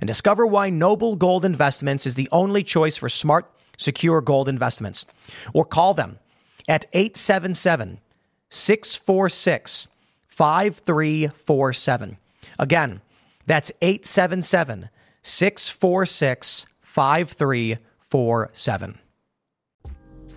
and discover why Noble Gold Investments is the only choice for smart, secure gold investments. Or call them at 877 646 5347. Again, that's 877 646 5347.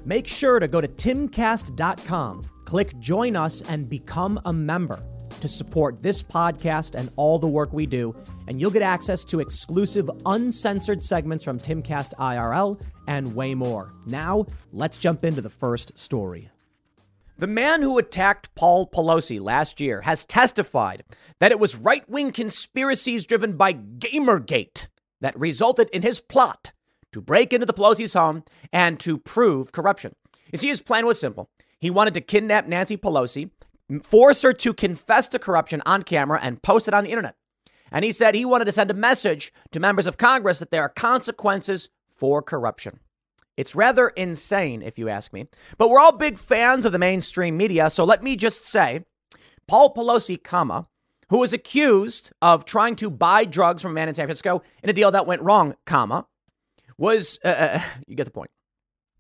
Make sure to go to timcast.com, click join us, and become a member to support this podcast and all the work we do, and you'll get access to exclusive, uncensored segments from Timcast IRL and way more. Now, let's jump into the first story. The man who attacked Paul Pelosi last year has testified that it was right wing conspiracies driven by Gamergate that resulted in his plot to break into the Pelosi's home and to prove corruption. You see, his plan was simple. He wanted to kidnap Nancy Pelosi, force her to confess to corruption on camera, and post it on the internet. And he said he wanted to send a message to members of Congress that there are consequences for corruption. It's rather insane, if you ask me. But we're all big fans of the mainstream media, so let me just say Paul Pelosi, comma, who was accused of trying to buy drugs from a man in San Francisco in a deal that went wrong, comma, was, uh, uh, you get the point.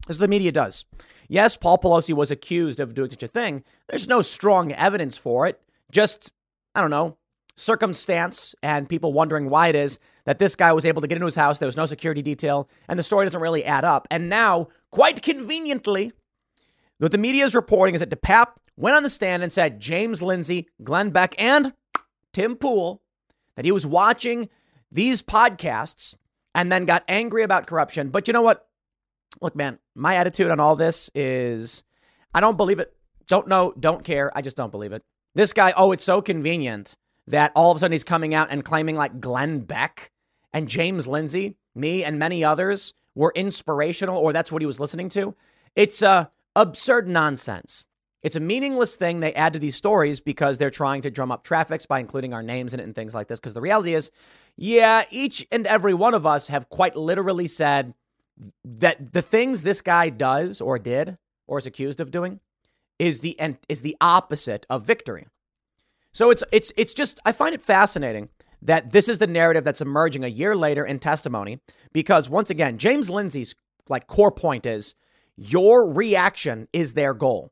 As the media does. Yes, Paul Pelosi was accused of doing such a thing. There's no strong evidence for it. Just, I don't know, circumstance and people wondering why it is that this guy was able to get into his house. There was no security detail, and the story doesn't really add up. And now, quite conveniently, what the media is reporting is that DePape went on the stand and said James Lindsay, Glenn Beck, and Tim Pool that he was watching these podcasts and then got angry about corruption. But you know what? Look, man, my attitude on all this is I don't believe it. Don't know, don't care. I just don't believe it. This guy, oh, it's so convenient that all of a sudden he's coming out and claiming like Glenn Beck and James Lindsay, me and many others were inspirational or that's what he was listening to. It's uh, absurd nonsense. It's a meaningless thing they add to these stories because they're trying to drum up traffics by including our names in it and things like this. Because the reality is, yeah, each and every one of us have quite literally said that the things this guy does or did or is accused of doing is the is the opposite of victory. So it's it's it's just I find it fascinating that this is the narrative that's emerging a year later in testimony because once again James Lindsay's like core point is your reaction is their goal.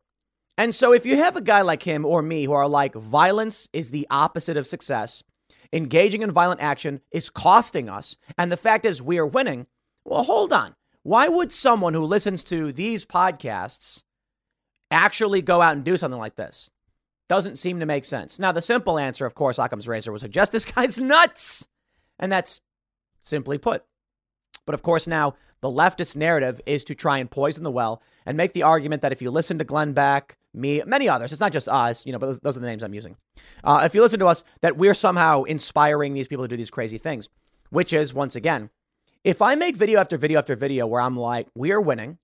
And so if you have a guy like him or me who are like violence is the opposite of success, engaging in violent action is costing us and the fact is we are winning, well hold on. Why would someone who listens to these podcasts actually go out and do something like this? Doesn't seem to make sense. Now, the simple answer, of course, Occam's razor would suggest this guy's nuts. And that's simply put. But of course, now the leftist narrative is to try and poison the well and make the argument that if you listen to Glenn Beck, me, many others, it's not just us, you know, but those are the names I'm using. Uh, if you listen to us, that we're somehow inspiring these people to do these crazy things, which is, once again, if I make video after video after video where I'm like, we are winning,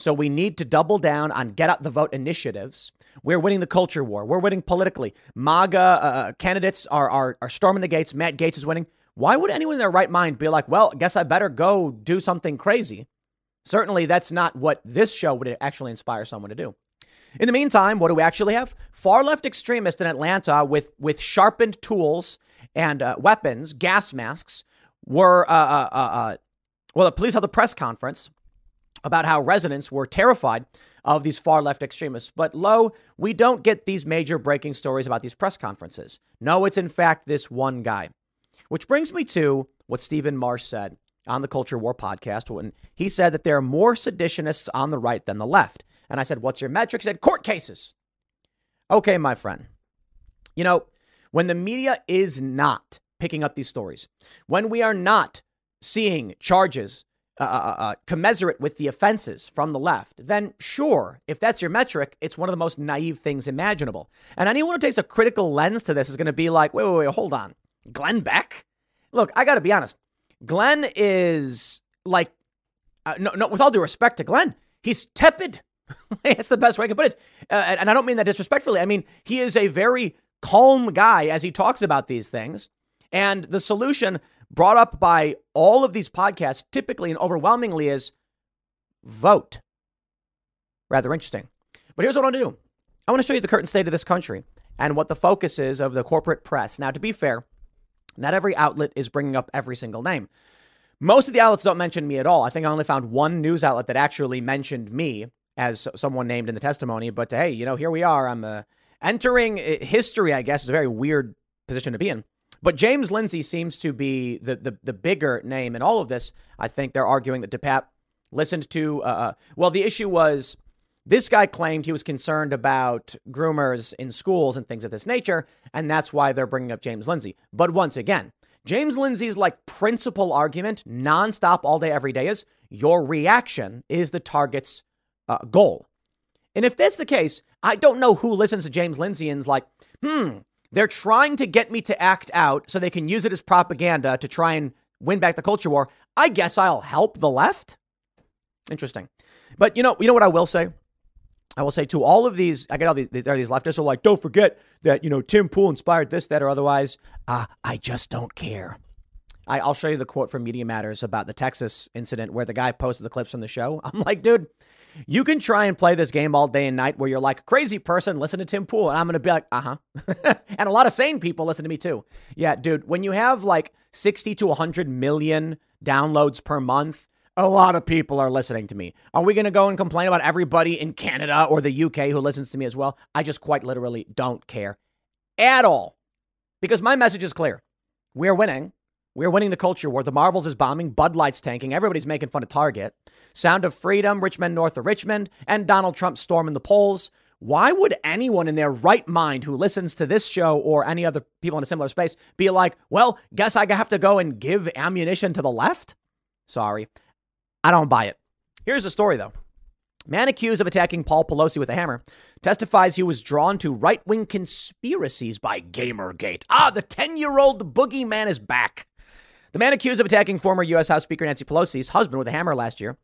so we need to double down on get out the vote initiatives. We're winning the culture war. We're winning politically. MAGA uh, uh, candidates are, are, are storming the gates. Matt Gaetz is winning. Why would anyone in their right mind be like, well, I guess I better go do something crazy? Certainly, that's not what this show would actually inspire someone to do. In the meantime, what do we actually have? Far left extremists in Atlanta with, with sharpened tools and uh, weapons, gas masks, were, uh, uh, uh well, the police held a press conference about how residents were terrified of these far left extremists. But lo, we don't get these major breaking stories about these press conferences. No, it's in fact this one guy. Which brings me to what Stephen Marsh said on the Culture War podcast when he said that there are more seditionists on the right than the left. And I said, What's your metric? He said, Court cases. Okay, my friend. You know, when the media is not picking up these stories, when we are not seeing charges uh, uh, uh, commensurate with the offenses from the left, then sure, if that's your metric, it's one of the most naive things imaginable. And anyone who takes a critical lens to this is going to be like, wait, wait, wait, hold on. Glenn Beck? Look, I got to be honest. Glenn is like, uh, no, no, with all due respect to Glenn, he's tepid. That's the best way I can put it. Uh, and I don't mean that disrespectfully. I mean, he is a very calm guy as he talks about these things. And the solution brought up by all of these podcasts, typically and overwhelmingly, is vote. Rather interesting. But here's what I want to do I want to show you the current state of this country and what the focus is of the corporate press. Now, to be fair, not every outlet is bringing up every single name. Most of the outlets don't mention me at all. I think I only found one news outlet that actually mentioned me as someone named in the testimony. But hey, you know, here we are. I'm uh, entering uh, history, I guess, is a very weird position to be in. But James Lindsay seems to be the, the, the bigger name in all of this. I think they're arguing that DePape listened to, uh, uh, well, the issue was this guy claimed he was concerned about groomers in schools and things of this nature, and that's why they're bringing up James Lindsay. But once again, James Lindsay's like principal argument, nonstop, all day, every day, is your reaction is the target's uh, goal. And if that's the case, I don't know who listens to James Lindsay and's like, hmm, they're trying to get me to act out so they can use it as propaganda to try and win back the culture war. I guess I'll help the left. Interesting. But you know, you know what I will say? I will say to all of these, I get all these, there are these leftists who are like, don't forget that, you know, Tim Pool inspired this, that, or otherwise. Uh, I just don't care. I, I'll show you the quote from Media Matters about the Texas incident where the guy posted the clips from the show. I'm like, dude, you can try and play this game all day and night where you're like, crazy person, listen to Tim Pool. And I'm going to be like, uh huh. and a lot of sane people listen to me too. Yeah, dude, when you have like 60 to 100 million downloads per month, a lot of people are listening to me. Are we going to go and complain about everybody in Canada or the UK who listens to me as well? I just quite literally don't care at all because my message is clear. We're winning. We're winning the culture war. The Marvels is bombing. Bud Light's tanking. Everybody's making fun of Target. Sound of Freedom, Rich Men north of Richmond, and Donald Trump storming the polls. Why would anyone in their right mind who listens to this show or any other people in a similar space be like, well, guess I have to go and give ammunition to the left? Sorry. I don't buy it. Here's the story, though. Man accused of attacking Paul Pelosi with a hammer testifies he was drawn to right wing conspiracies by Gamergate. Ah, the 10 year old boogeyman is back. The man accused of attacking former U.S. House Speaker Nancy Pelosi's husband with a hammer last year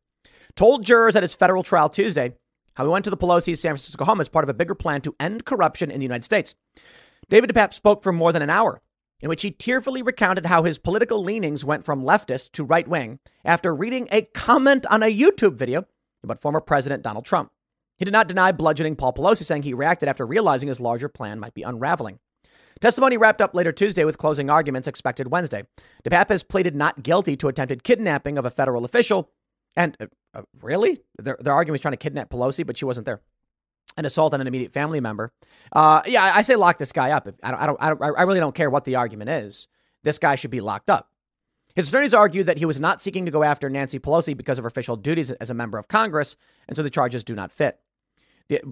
told jurors at his federal trial Tuesday how he went to the Pelosi's San Francisco home as part of a bigger plan to end corruption in the United States. David DePape spoke for more than an hour in which he tearfully recounted how his political leanings went from leftist to right wing after reading a comment on a YouTube video about former President Donald Trump. He did not deny bludgeoning Paul Pelosi, saying he reacted after realizing his larger plan might be unraveling. Testimony wrapped up later Tuesday with closing arguments expected Wednesday. DePape has pleaded not guilty to attempted kidnapping of a federal official. And uh, uh, really? They're, they're arguing he's trying to kidnap Pelosi, but she wasn't there an assault on an immediate family member. Uh, yeah, I, say lock this guy up. I don't, I don't, I don't, I really don't care what the argument is. This guy should be locked up. His attorneys argue that he was not seeking to go after Nancy Pelosi because of her official duties as a member of Congress, and so the charges do not fit.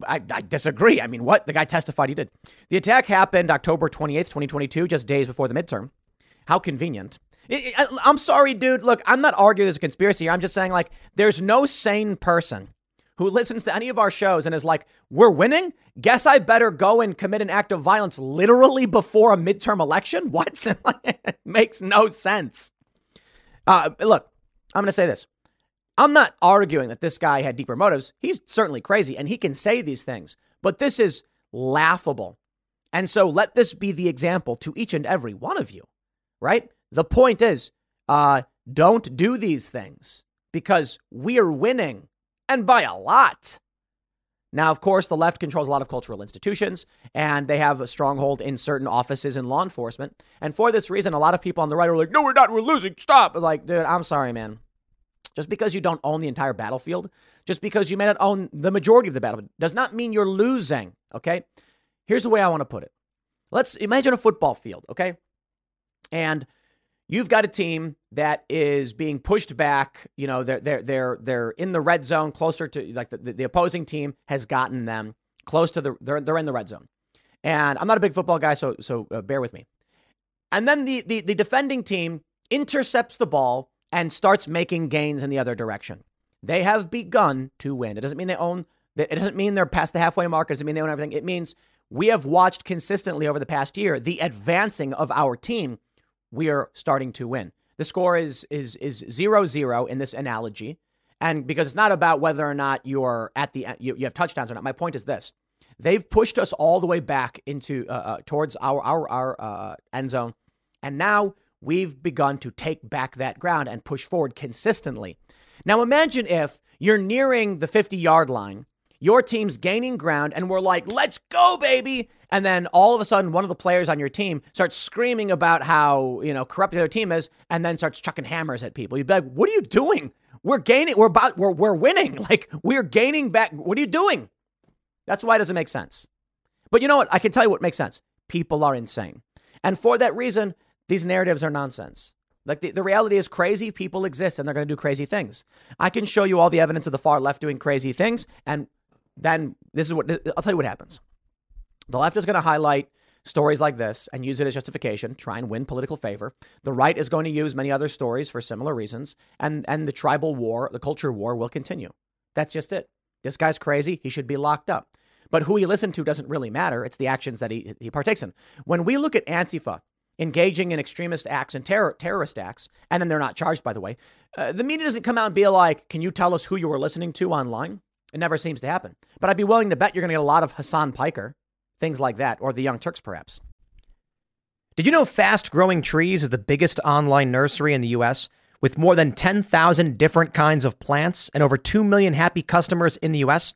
I, I, disagree. I mean, what? The guy testified he did. The attack happened October 28th, 2022, just days before the midterm. How convenient. I'm sorry, dude. Look, I'm not arguing there's a conspiracy. Here. I'm just saying, like, there's no sane person who listens to any of our shows and is like, we're winning? Guess I better go and commit an act of violence literally before a midterm election? What? makes no sense. Uh, look, I'm going to say this. I'm not arguing that this guy had deeper motives. He's certainly crazy and he can say these things, but this is laughable. And so let this be the example to each and every one of you, right? The point is, uh, don't do these things because we're winning and by a lot. Now, of course, the left controls a lot of cultural institutions, and they have a stronghold in certain offices in law enforcement. And for this reason, a lot of people on the right are like, no, we're not, we're losing, stop. Like, dude, I'm sorry, man. Just because you don't own the entire battlefield, just because you may not own the majority of the battlefield, does not mean you're losing, okay? Here's the way I want to put it. Let's imagine a football field, okay? And you've got a team that is being pushed back. You know, they're they're they're they're in the red zone, closer to like the, the opposing team has gotten them close to the they're they're in the red zone. And I'm not a big football guy, so so uh, bear with me. And then the, the the defending team intercepts the ball and starts making gains in the other direction. They have begun to win. It doesn't mean they own. It doesn't mean they're past the halfway mark. It doesn't mean they own everything. It means we have watched consistently over the past year the advancing of our team. We are starting to win. The score is is is zero zero in this analogy, and because it's not about whether or not you're at the you, you have touchdowns or not. My point is this: they've pushed us all the way back into uh, uh, towards our our our uh, end zone, and now we've begun to take back that ground and push forward consistently. Now imagine if you're nearing the 50 yard line your team's gaining ground, and we're like, let's go, baby. And then all of a sudden, one of the players on your team starts screaming about how, you know, corrupt their team is, and then starts chucking hammers at people. You'd be like, what are you doing? We're gaining, we're about, we're, we're winning. Like, we're gaining back. What are you doing? That's why it doesn't make sense. But you know what? I can tell you what makes sense. People are insane. And for that reason, these narratives are nonsense. Like the, the reality is crazy people exist and they're going to do crazy things. I can show you all the evidence of the far left doing crazy things and then this is what I'll tell you what happens. The left is going to highlight stories like this and use it as justification, try and win political favor. The right is going to use many other stories for similar reasons, and and the tribal war, the culture war, will continue. That's just it. This guy's crazy. He should be locked up. But who he listened to doesn't really matter. It's the actions that he, he partakes in. When we look at Antifa engaging in extremist acts and terror, terrorist acts, and then they're not charged, by the way, uh, the media doesn't come out and be like, can you tell us who you were listening to online? It never seems to happen. But I'd be willing to bet you're going to get a lot of Hasan Piker, things like that, or the Young Turks, perhaps. Did you know Fast Growing Trees is the biggest online nursery in the U.S. with more than 10,000 different kinds of plants and over 2 million happy customers in the U.S.?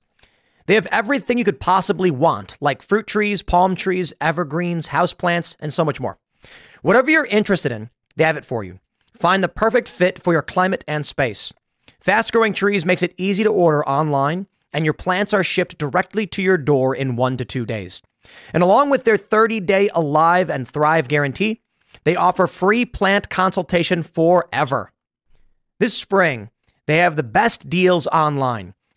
They have everything you could possibly want, like fruit trees, palm trees, evergreens, houseplants, and so much more. Whatever you're interested in, they have it for you. Find the perfect fit for your climate and space. Fast Growing Trees makes it easy to order online, and your plants are shipped directly to your door in one to two days. And along with their 30 day Alive and Thrive guarantee, they offer free plant consultation forever. This spring, they have the best deals online,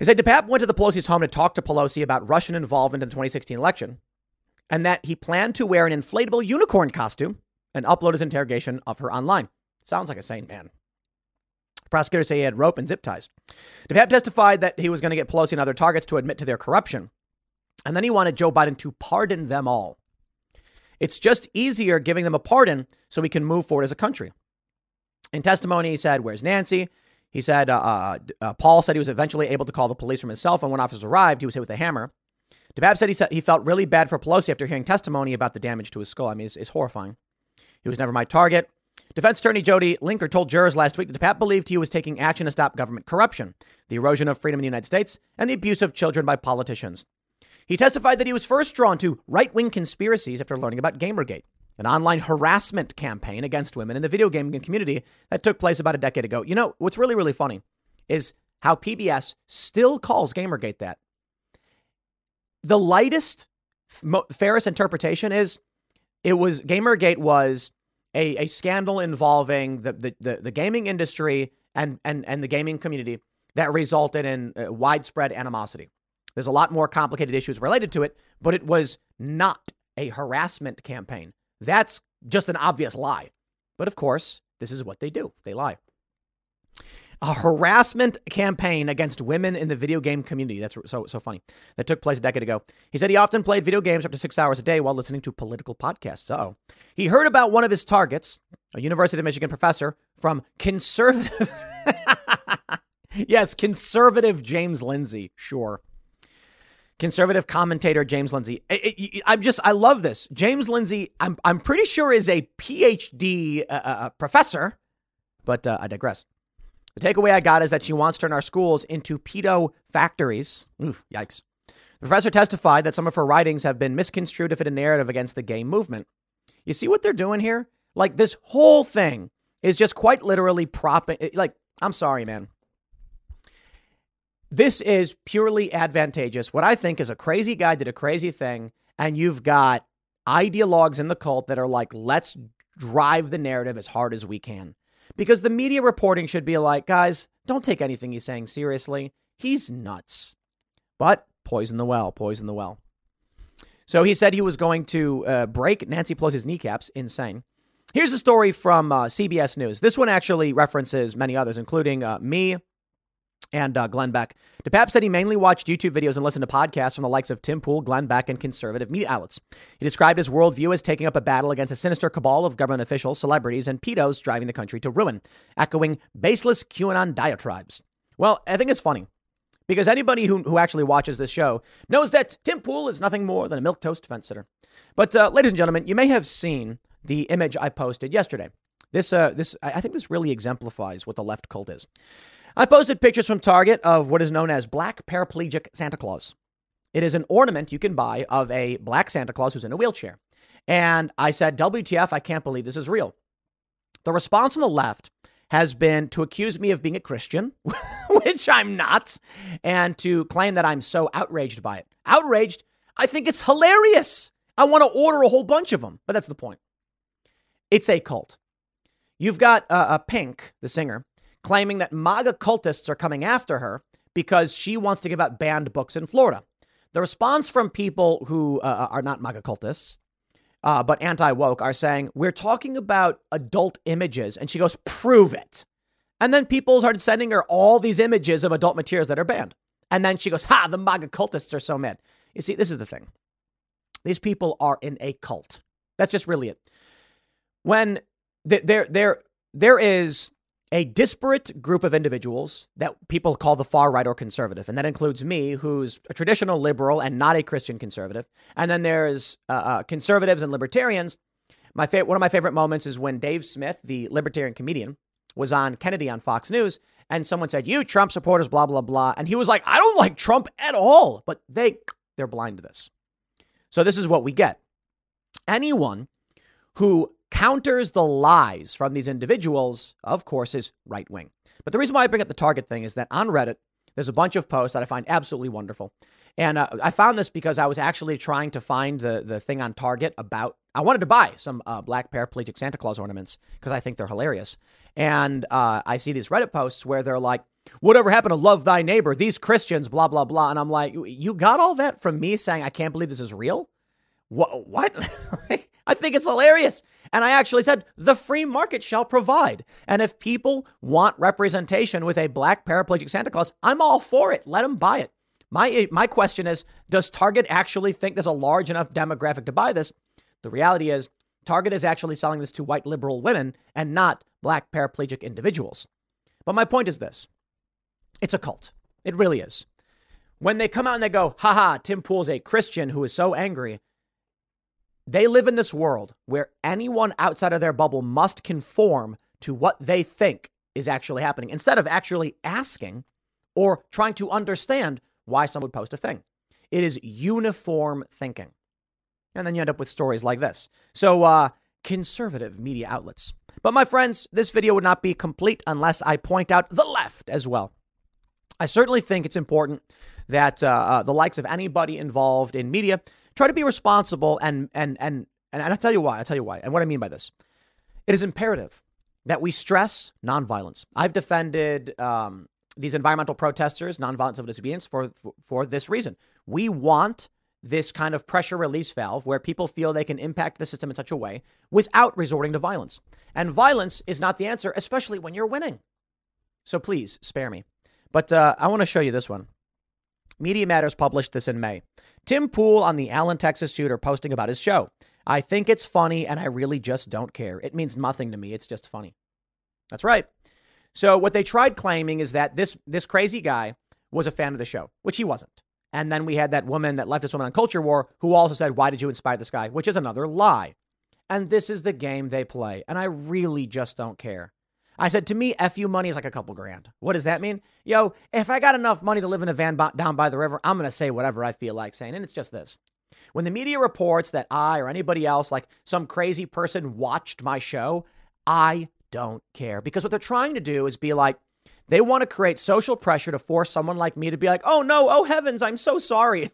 They said DePape went to the Pelosi's home to talk to Pelosi about Russian involvement in the 2016 election and that he planned to wear an inflatable unicorn costume and upload his interrogation of her online. Sounds like a sane man. Prosecutors say he had rope and zip ties. DePape testified that he was going to get Pelosi and other targets to admit to their corruption. And then he wanted Joe Biden to pardon them all. It's just easier giving them a pardon so we can move forward as a country. In testimony, he said, Where's Nancy? He said, uh, uh, uh, Paul said he was eventually able to call the police from his cell phone. When officers arrived, he was hit with a hammer. DePape said he, said he felt really bad for Pelosi after hearing testimony about the damage to his skull. I mean, it's, it's horrifying. He was never my target. Defense attorney Jodi Linker told jurors last week that DePape believed he was taking action to stop government corruption, the erosion of freedom in the United States, and the abuse of children by politicians. He testified that he was first drawn to right wing conspiracies after learning about Gamergate, an online harassment campaign against women in the video gaming community that took place about a decade ago. You know, what's really, really funny is how PBS still calls Gamergate that. The lightest, fairest interpretation is it was Gamergate was a, a scandal involving the, the, the, the, gaming industry and, and, and the gaming community that resulted in uh, widespread animosity. There's a lot more complicated issues related to it, but it was not a harassment campaign. That's just an obvious lie. But of course, this is what they do they lie a harassment campaign against women in the video game community. That's so so funny. That took place a decade ago. He said he often played video games up to six hours a day while listening to political podcasts. Oh, he heard about one of his targets, a University of Michigan professor from conservative. yes, conservative James Lindsay. Sure. Conservative commentator James Lindsay. I, am just, I love this. James Lindsay, I'm, I'm pretty sure is a PhD uh, uh, uh, professor, but uh, I digress. The takeaway I got is that she wants to turn our schools into pedo factories. Oof, yikes. The professor testified that some of her writings have been misconstrued to fit a narrative against the gay movement. You see what they're doing here? Like, this whole thing is just quite literally propping, like, I'm sorry, man. This is purely advantageous. What I think is a crazy guy did a crazy thing, and you've got ideologues in the cult that are like, let's drive the narrative as hard as we can. Because the media reporting should be like, guys, don't take anything he's saying seriously. He's nuts. But poison the well, poison the well. So he said he was going to uh, break Nancy Pelosi's kneecaps. Insane. Here's a story from uh, CBS News. This one actually references many others, including uh, me, and uh, Glenn Beck. DePape said he mainly watched YouTube videos and listened to podcasts from the likes of Tim Pool, Glenn Beck, and conservative media outlets. He described his worldview as taking up a battle against a sinister cabal of government officials, celebrities, and pedos driving the country to ruin, echoing baseless QAnon diatribes. Well, I think it's funny because anybody who, who actually watches this show knows that Tim Pool is nothing more than a milk toast fence sitter. But, uh, ladies and gentlemen, you may have seen the image I posted yesterday. This, uh, this, I think this really exemplifies what the left cult is. I posted pictures from Target of what is known as Black Paraplegic Santa Claus. It is an ornament you can buy of a black Santa Claus who's in a wheelchair. And I said, WTF, I can't believe this is real. The response on the left has been to accuse me of being a Christian, which I'm not, and to claim that I'm so outraged by it. Outraged? I think it's hilarious. I want to order a whole bunch of them, but that's the point. It's a cult. You've got uh, uh, Pink, the singer, claiming that MAGA cultists are coming after her because she wants to give out banned books in Florida. The response from people who uh, uh, are not MAGA cultists, uh, but anti woke, are saying, We're talking about adult images. And she goes, Prove it. And then people started sending her all these images of adult materials that are banned. And then she goes, Ha, the MAGA cultists are so mad. You see, this is the thing. These people are in a cult. That's just really it. When there, there, there is a disparate group of individuals that people call the far right or conservative. And that includes me, who's a traditional liberal and not a Christian conservative. And then there's uh, uh, conservatives and libertarians. My fa- one of my favorite moments is when Dave Smith, the libertarian comedian, was on Kennedy on Fox News. And someone said, You Trump supporters, blah, blah, blah. And he was like, I don't like Trump at all. But they, they're blind to this. So this is what we get. Anyone who counters the lies from these individuals, of course, is right wing. But the reason why I bring up the Target thing is that on Reddit, there's a bunch of posts that I find absolutely wonderful. And uh, I found this because I was actually trying to find the, the thing on Target about, I wanted to buy some uh, black paraplegic Santa Claus ornaments because I think they're hilarious. And uh, I see these Reddit posts where they're like, whatever happened to love thy neighbor? These Christians, blah, blah, blah. And I'm like, you got all that from me saying, I can't believe this is real? What? what? I think it's hilarious. And I actually said the free market shall provide. And if people want representation with a black paraplegic Santa Claus, I'm all for it. Let them buy it. My my question is, does Target actually think there's a large enough demographic to buy this? The reality is, Target is actually selling this to white liberal women and not black paraplegic individuals. But my point is this. It's a cult. It really is. When they come out and they go, haha, Tim Pool's a Christian who is so angry, they live in this world where anyone outside of their bubble must conform to what they think is actually happening instead of actually asking or trying to understand why someone would post a thing. It is uniform thinking. And then you end up with stories like this. So, uh, conservative media outlets. But my friends, this video would not be complete unless I point out the left as well. I certainly think it's important that uh, uh, the likes of anybody involved in media try to be responsible and and and and I'll tell you why. I'll tell you why. And what I mean by this. It is imperative that we stress nonviolence. I've defended um, these environmental protesters, nonviolent civil disobedience, for, for, for this reason. We want this kind of pressure release valve where people feel they can impact the system in such a way without resorting to violence. And violence is not the answer, especially when you're winning. So please spare me. But uh, I want to show you this one. Media Matters published this in May. Tim Pool on the Allen, Texas shooter posting about his show. I think it's funny and I really just don't care. It means nothing to me. It's just funny. That's right. So what they tried claiming is that this this crazy guy was a fan of the show, which he wasn't. And then we had that woman, that leftist woman on Culture War, who also said, Why did you inspire this guy? Which is another lie. And this is the game they play. And I really just don't care. I said, to me, FU money is like a couple grand. What does that mean? Yo, if I got enough money to live in a van down by the river, I'm going to say whatever I feel like saying. And it's just this. When the media reports that I or anybody else, like some crazy person, watched my show, I don't care. Because what they're trying to do is be like, they want to create social pressure to force someone like me to be like, oh no, oh heavens, I'm so sorry.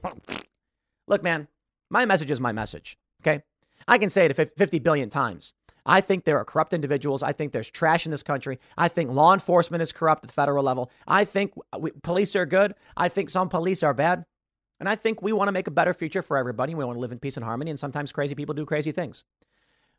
Look, man, my message is my message. Okay. I can say it 50 billion times. I think there are corrupt individuals. I think there's trash in this country. I think law enforcement is corrupt at the federal level. I think we, police are good. I think some police are bad. And I think we want to make a better future for everybody. We want to live in peace and harmony. And sometimes crazy people do crazy things.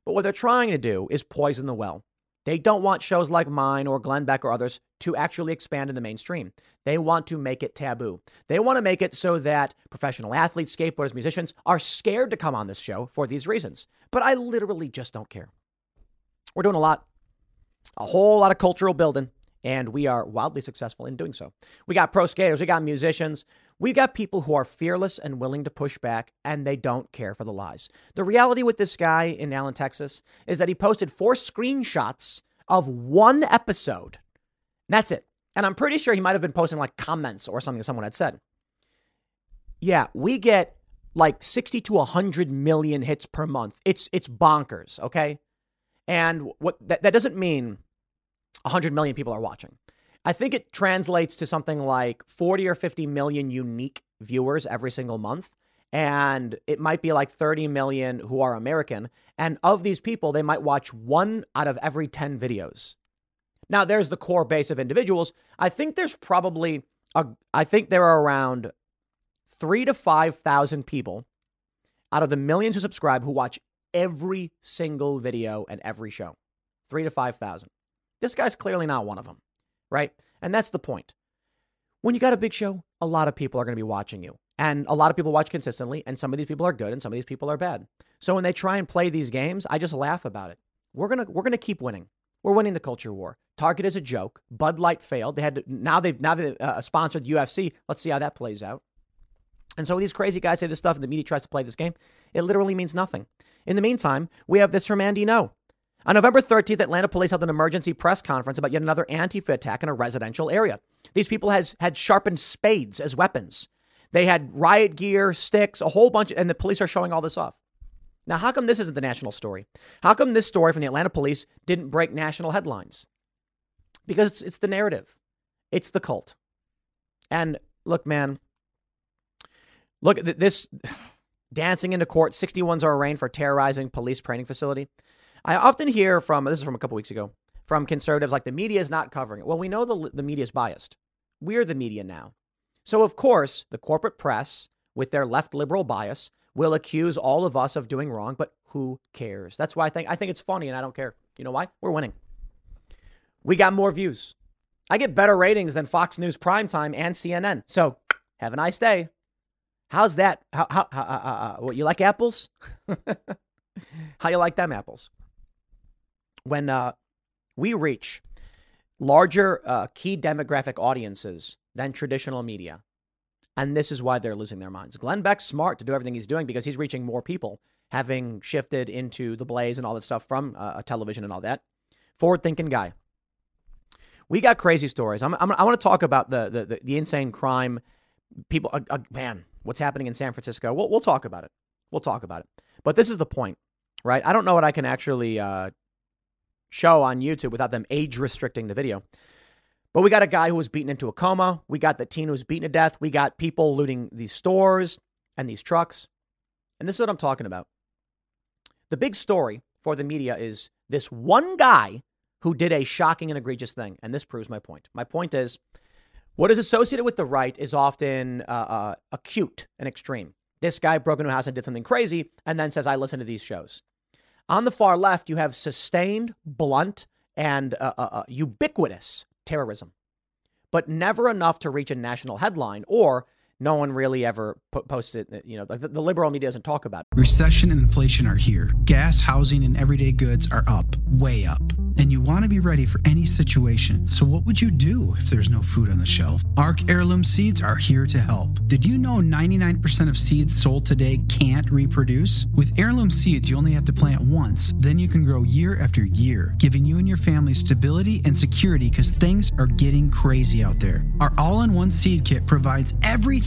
But what they're trying to do is poison the well. They don't want shows like mine or Glenn Beck or others to actually expand in the mainstream. They want to make it taboo. They want to make it so that professional athletes, skateboarders, musicians are scared to come on this show for these reasons. But I literally just don't care. We're doing a lot, a whole lot of cultural building, and we are wildly successful in doing so. We got pro skaters, we got musicians, we got people who are fearless and willing to push back, and they don't care for the lies. The reality with this guy in Allen, Texas, is that he posted four screenshots of one episode. That's it. And I'm pretty sure he might have been posting like comments or something that someone had said. Yeah, we get like 60 to 100 million hits per month. It's it's bonkers, okay? And what that, that doesn't mean 100 million people are watching. I think it translates to something like 40 or 50 million unique viewers every single month. And it might be like 30 million who are American. And of these people, they might watch one out of every 10 videos. Now, there's the core base of individuals. I think there's probably, a, I think there are around three to 5,000 people out of the millions who subscribe who watch every single video and every show. Three to 5,000. This guy's clearly not one of them, right? And that's the point. When you got a big show, a lot of people are going to be watching you. And a lot of people watch consistently, and some of these people are good and some of these people are bad. So when they try and play these games, I just laugh about it. We're gonna we're gonna keep winning. We're winning the culture war. Target is a joke. Bud Light failed. They had to, now they've now they uh, sponsored UFC. Let's see how that plays out. And so these crazy guys say this stuff, and the media tries to play this game. It literally means nothing. In the meantime, we have this from Andy Ngo. On November 13th, Atlanta police held an emergency press conference about yet another Antifa attack in a residential area. These people has had sharpened spades as weapons. They had riot gear, sticks, a whole bunch, and the police are showing all this off. Now, how come this isn't the national story? How come this story from the Atlanta police didn't break national headlines? Because it's, it's the narrative, it's the cult. And look, man, look, at this dancing into court, 61s are arraigned for terrorizing police training facility. I often hear from, this is from a couple weeks ago, from conservatives like the media is not covering it. Well, we know the, the media is biased. We're the media now. So, of course, the corporate press, with their left liberal bias, will accuse all of us of doing wrong, but who cares? That's why I think I think it's funny and I don't care. You know why? We're winning. We got more views. I get better ratings than Fox News Primetime and CNN. So, have a nice day. How's that? How, how, uh, uh, uh, what, you like apples? how you like them apples? When uh, we reach larger uh, key demographic audiences than traditional media, and this is why they're losing their minds. Glenn Beck's smart to do everything he's doing because he's reaching more people, having shifted into the blaze and all that stuff from uh, television and all that. Forward thinking guy. We got crazy stories. I'm, I'm, i want to talk about the, the, the, the insane crime. People, uh, uh, man, what's happening in San Francisco. We'll, we'll talk about it. We'll talk about it. But this is the point, right? I don't know what I can actually uh, show on YouTube without them age restricting the video. But we got a guy who was beaten into a coma. We got the teen who was beaten to death. We got people looting these stores and these trucks. And this is what I'm talking about. The big story for the media is this one guy who did a shocking and egregious thing. And this proves my point. My point is what is associated with the right is often uh, uh, acute and extreme. This guy broke into a house and did something crazy and then says, I listen to these shows. On the far left, you have sustained, blunt, and uh, uh, uh, ubiquitous terrorism, but never enough to reach a national headline or no one really ever posts it. You know, the, the liberal media doesn't talk about it. Recession and inflation are here. Gas, housing, and everyday goods are up, way up. And you want to be ready for any situation. So, what would you do if there's no food on the shelf? ARC Heirloom Seeds are here to help. Did you know 99% of seeds sold today can't reproduce? With heirloom seeds, you only have to plant once, then you can grow year after year, giving you and your family stability and security because things are getting crazy out there. Our all in one seed kit provides everything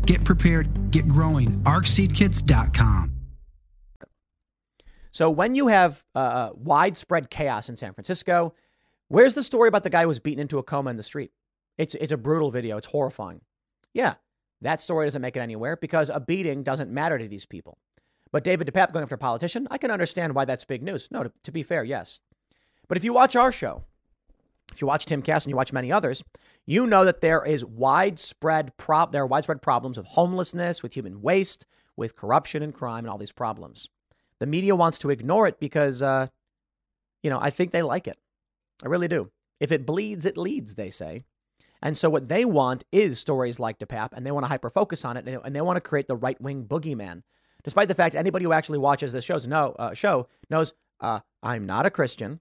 get prepared, get growing. arcseedkits.com. So when you have uh, uh, widespread chaos in San Francisco, where's the story about the guy who was beaten into a coma in the street? It's it's a brutal video. It's horrifying. Yeah, that story doesn't make it anywhere because a beating doesn't matter to these people. But David DePape going after a politician, I can understand why that's big news. No, to, to be fair, yes. But if you watch our show, if you watch Timcast and you watch many others, you know that there is widespread there are widespread problems with homelessness, with human waste, with corruption and crime and all these problems. The media wants to ignore it because, uh, you know, I think they like it. I really do. If it bleeds, it leads, they say. And so what they want is stories like DePape, and they want to hyper focus on it, and they, want to create the right wing boogeyman. Despite the fact anybody who actually watches this show's know, uh, show knows uh, I'm not a Christian.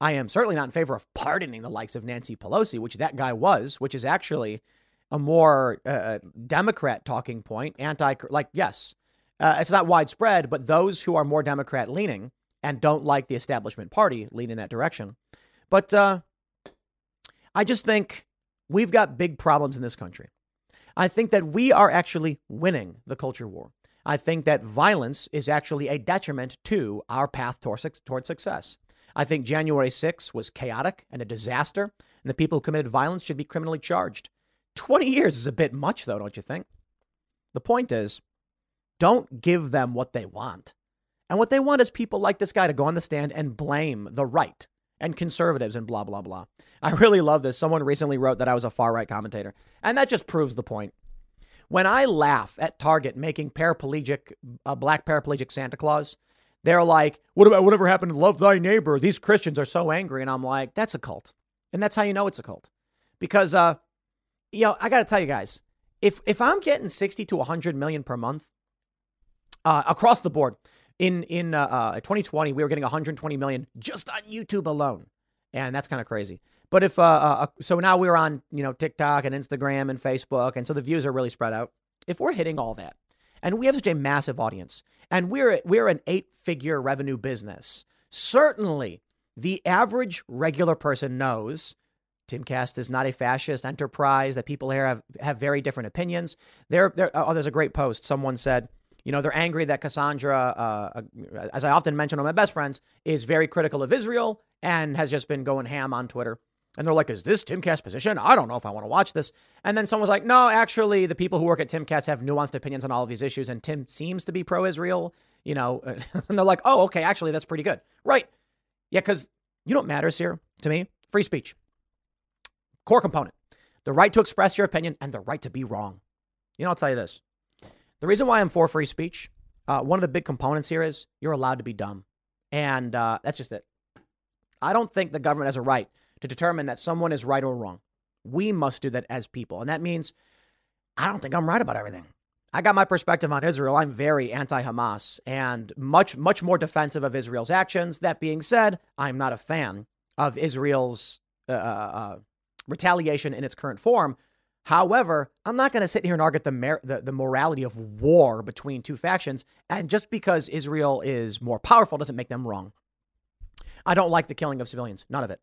I am certainly not in favor of pardoning the likes of Nancy Pelosi, which that guy was, which is actually a more uh, uh Democrat talking point. Anti, like, yes, uh, it's not widespread, but those who are more Democrat leaning and don't like the establishment party lean in that direction. But uh, I just think we've got big problems in this country. I think that we are actually winning the culture war. I think that violence is actually a detriment to our path toward success. I think January 6th was chaotic and a disaster, and the people who committed violence should be criminally charged. 20 years is a bit much, though, don't you think? The point is, don't give them what they want. And what they want is people like this guy to go on the stand and blame the right and conservatives and blah, blah, blah. I really love this. Someone recently wrote that I was a far right commentator, and that just proves the point. When I laugh at Target making paraplegic, uh, black paraplegic Santa Claus, they're like, what about whatever happened to love thy neighbor? These Christians are so angry. And I'm like, that's a cult. And that's how you know it's a cult. Because, uh, you know, I got to tell you guys, if, if I'm getting 60 to 100 million per month uh, across the board, in in uh, uh, 2020 we were getting 120 million just on YouTube alone, and that's kind of crazy. But if uh, uh, uh, so now we're on you know TikTok and Instagram and Facebook, and so the views are really spread out. If we're hitting all that, and we have such a massive audience, and we're we're an eight-figure revenue business, certainly the average regular person knows Timcast is not a fascist enterprise. That people here have have very different opinions. There, there. Oh, there's a great post. Someone said you know, they're angry that Cassandra, uh, uh, as I often mention on my best friends, is very critical of Israel and has just been going ham on Twitter. And they're like, is this Timcast's position? I don't know if I want to watch this. And then someone's like, no, actually, the people who work at Timcast have nuanced opinions on all of these issues, and Tim seems to be pro Israel, you know. and they're like, oh, okay, actually, that's pretty good. Right. Yeah, because you know what matters here to me? Free speech. Core component the right to express your opinion and the right to be wrong. You know, I'll tell you this the reason why I'm for free speech, uh, one of the big components here is you're allowed to be dumb. And uh, that's just it. I don't think the government has a right to determine that someone is right or wrong. We must do that as people. And that means I don't think I'm right about everything. I got my perspective on Israel. I'm very anti Hamas and much, much more defensive of Israel's actions. That being said, I'm not a fan of Israel's uh, uh, uh retaliation in its current form. However, I'm not going to sit here and argue the, mer- the, the morality of war between two factions. And just because Israel is more powerful doesn't make them wrong. I don't like the killing of civilians, none of it.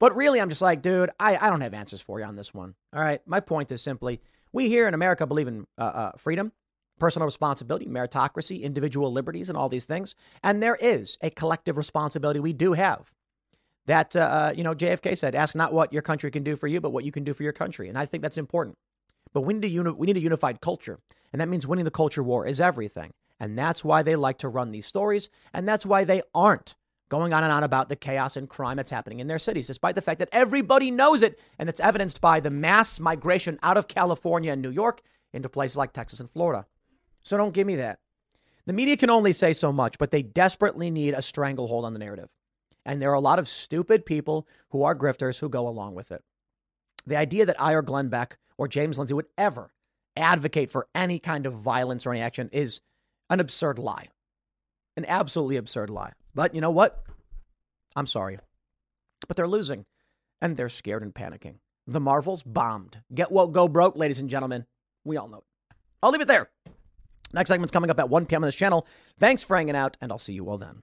But really, I'm just like, dude, I, I don't have answers for you on this one. All right. My point is simply we here in America believe in uh, uh, freedom, personal responsibility, meritocracy, individual liberties, and all these things. And there is a collective responsibility we do have that, uh, uh you know, JFK said, ask not what your country can do for you, but what you can do for your country. And I think that's important. But we need, a uni- we need a unified culture. And that means winning the culture war is everything. And that's why they like to run these stories. And that's why they aren't going on and on about the chaos and crime that's happening in their cities, despite the fact that everybody knows it. And it's evidenced by the mass migration out of California and New York into places like Texas and Florida. So don't give me that. The media can only say so much, but they desperately need a stranglehold on the narrative. And there are a lot of stupid people who are grifters who go along with it. The idea that I or Glenn Beck or James Lindsay would ever advocate for any kind of violence or any action is an absurd lie. An absolutely absurd lie. But you know what? I'm sorry. But they're losing and they're scared and panicking. The Marvels bombed. Get woke, go broke, ladies and gentlemen. We all know it. I'll leave it there. Next segment's coming up at 1 p.m. on this channel. Thanks for hanging out, and I'll see you all then.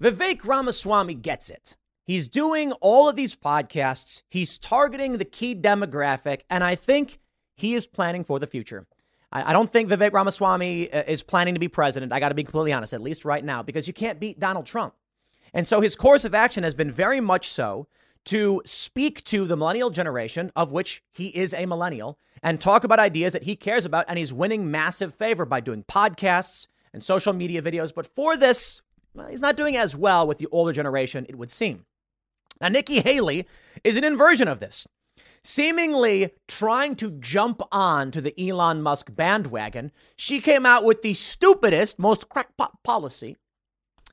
Vivek Ramaswamy gets it. He's doing all of these podcasts. He's targeting the key demographic, and I think he is planning for the future. I, don't think Vivek Ramaswamy uh, is planning to be president. I got to be completely honest, at least right now, because you can't beat Donald Trump. And so his course of action has been very much so to speak to the millennial generation, of which he is a millennial, and talk about ideas that he cares about. And he's winning massive favor by doing podcasts and social media videos. But for this, well, he's not doing as well with the older generation, it would seem. Now, Nikki Haley is an inversion of this, seemingly trying to jump on to the Elon Musk bandwagon. She came out with the stupidest, most crackpot policy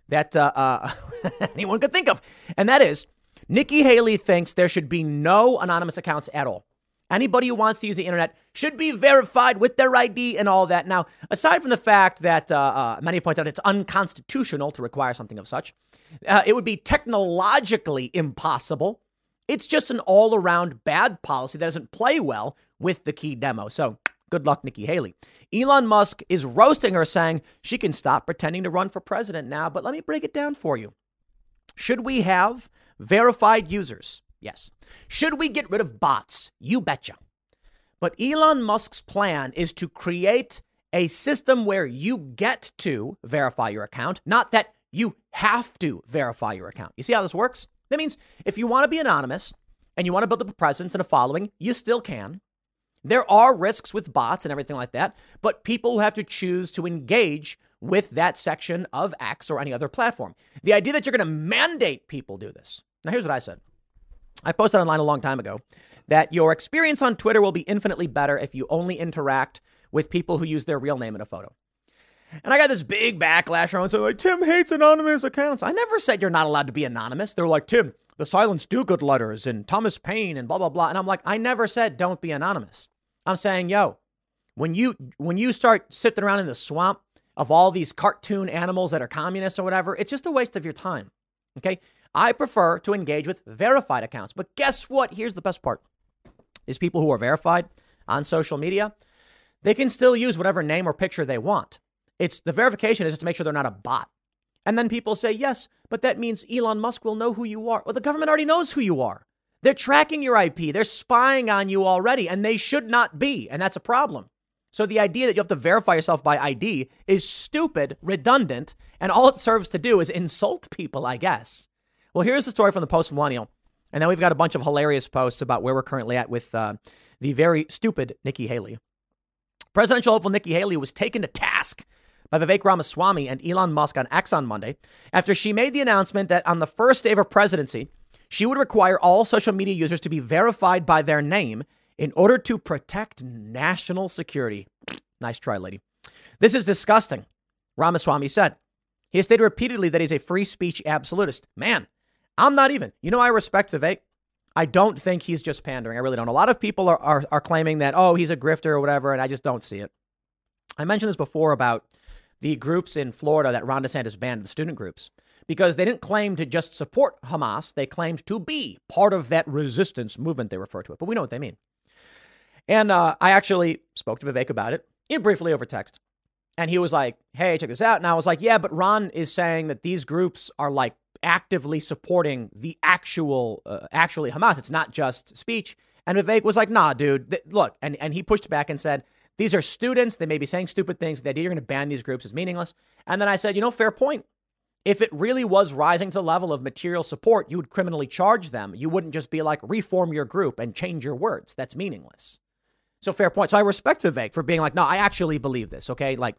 that uh, uh, anyone could think of, and that is Nikki Haley thinks there should be no anonymous accounts at all. Anybody who wants to use the internet should be verified with their ID and all that. Now, aside from the fact that uh, uh, many point out it's unconstitutional to require something of such, uh, it would be technologically impossible. It's just an all around bad policy that doesn't play well with the key demo. So, good luck, Nikki Haley. Elon Musk is roasting her, saying she can stop pretending to run for president now. But let me break it down for you. Should we have verified users? Yes. Should we get rid of bots? You betcha. But Elon Musk's plan is to create a system where you get to verify your account, not that you have to verify your account. You see how this works? That means if you want to be anonymous and you want to build up a presence and a following, you still can. There are risks with bots and everything like that, but people have to choose to engage with that section of X or any other platform. The idea that you're going to mandate people do this. Now, here's what I said I posted online a long time ago that your experience on Twitter will be infinitely better if you only interact with people who use their real name in a photo. And I got this big backlash around saying, like, Tim hates anonymous accounts. I never said you're not allowed to be anonymous. They're like, Tim, the Silence Dogood letters and Thomas Paine and blah, blah, blah. And I'm like, I never said don't be anonymous. I'm saying, yo, when you when you start sifting around in the swamp of all these cartoon animals that are communists or whatever, it's just a waste of your time. Okay? I prefer to engage with verified accounts. But guess what? Here's the best part. These people who are verified on social media, they can still use whatever name or picture they want. It's the verification is just to make sure they're not a bot. And then people say, yes, but that means Elon Musk will know who you are. Well, the government already knows who you are. They're tracking your IP. They're spying on you already, and they should not be. And that's a problem. So the idea that you have to verify yourself by ID is stupid, redundant, and all it serves to do is insult people, I guess. Well, here's the story from the Post Millennial. And then we've got a bunch of hilarious posts about where we're currently at with uh, the very stupid Nikki Haley. Presidential hopeful Nikki Haley was taken to task by Vivek Ramaswamy and Elon Musk on X on Monday after she made the announcement that on the first day of her presidency, she would require all social media users to be verified by their name in order to protect national security. Nice try, lady. This is disgusting, Ramaswamy said. He has stated repeatedly that he's a free speech absolutist. Man, I'm not even. You know, I respect Vivek. I don't think he's just pandering. I really don't. A lot of people are, are, are claiming that, oh, he's a grifter or whatever, and I just don't see it. I mentioned this before about the groups in Florida that Ron DeSantis banned, the student groups, because they didn't claim to just support Hamas. They claimed to be part of that resistance movement, they refer to it. But we know what they mean. And uh, I actually spoke to Vivek about it, briefly over text. And he was like, hey, check this out. And I was like, yeah, but Ron is saying that these groups are like actively supporting the actual, uh, actually Hamas. It's not just speech. And Vivek was like, nah, dude, th- look. And, and he pushed back and said, these are students. They may be saying stupid things. The idea you're going to ban these groups is meaningless. And then I said, you know, fair point. If it really was rising to the level of material support, you would criminally charge them. You wouldn't just be like, reform your group and change your words. That's meaningless. So, fair point. So, I respect Vivek for being like, no, I actually believe this, okay? Like,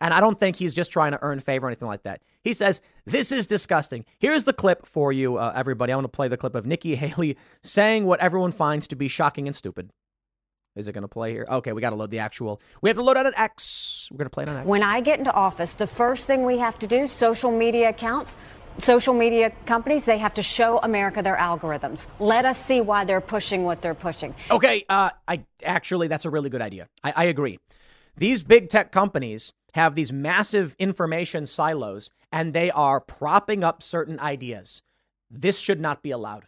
and I don't think he's just trying to earn favor or anything like that. He says, This is disgusting. Here's the clip for you, uh, everybody. I want to play the clip of Nikki Haley saying what everyone finds to be shocking and stupid. Is it going to play here? Okay, we got to load the actual. We have to load it an X. We're going to play it on X. When I get into office, the first thing we have to do, social media accounts, social media companies, they have to show America their algorithms. Let us see why they're pushing what they're pushing. Okay, uh, I actually, that's a really good idea. I, I agree. These big tech companies have these massive information silos and they are propping up certain ideas. This should not be allowed.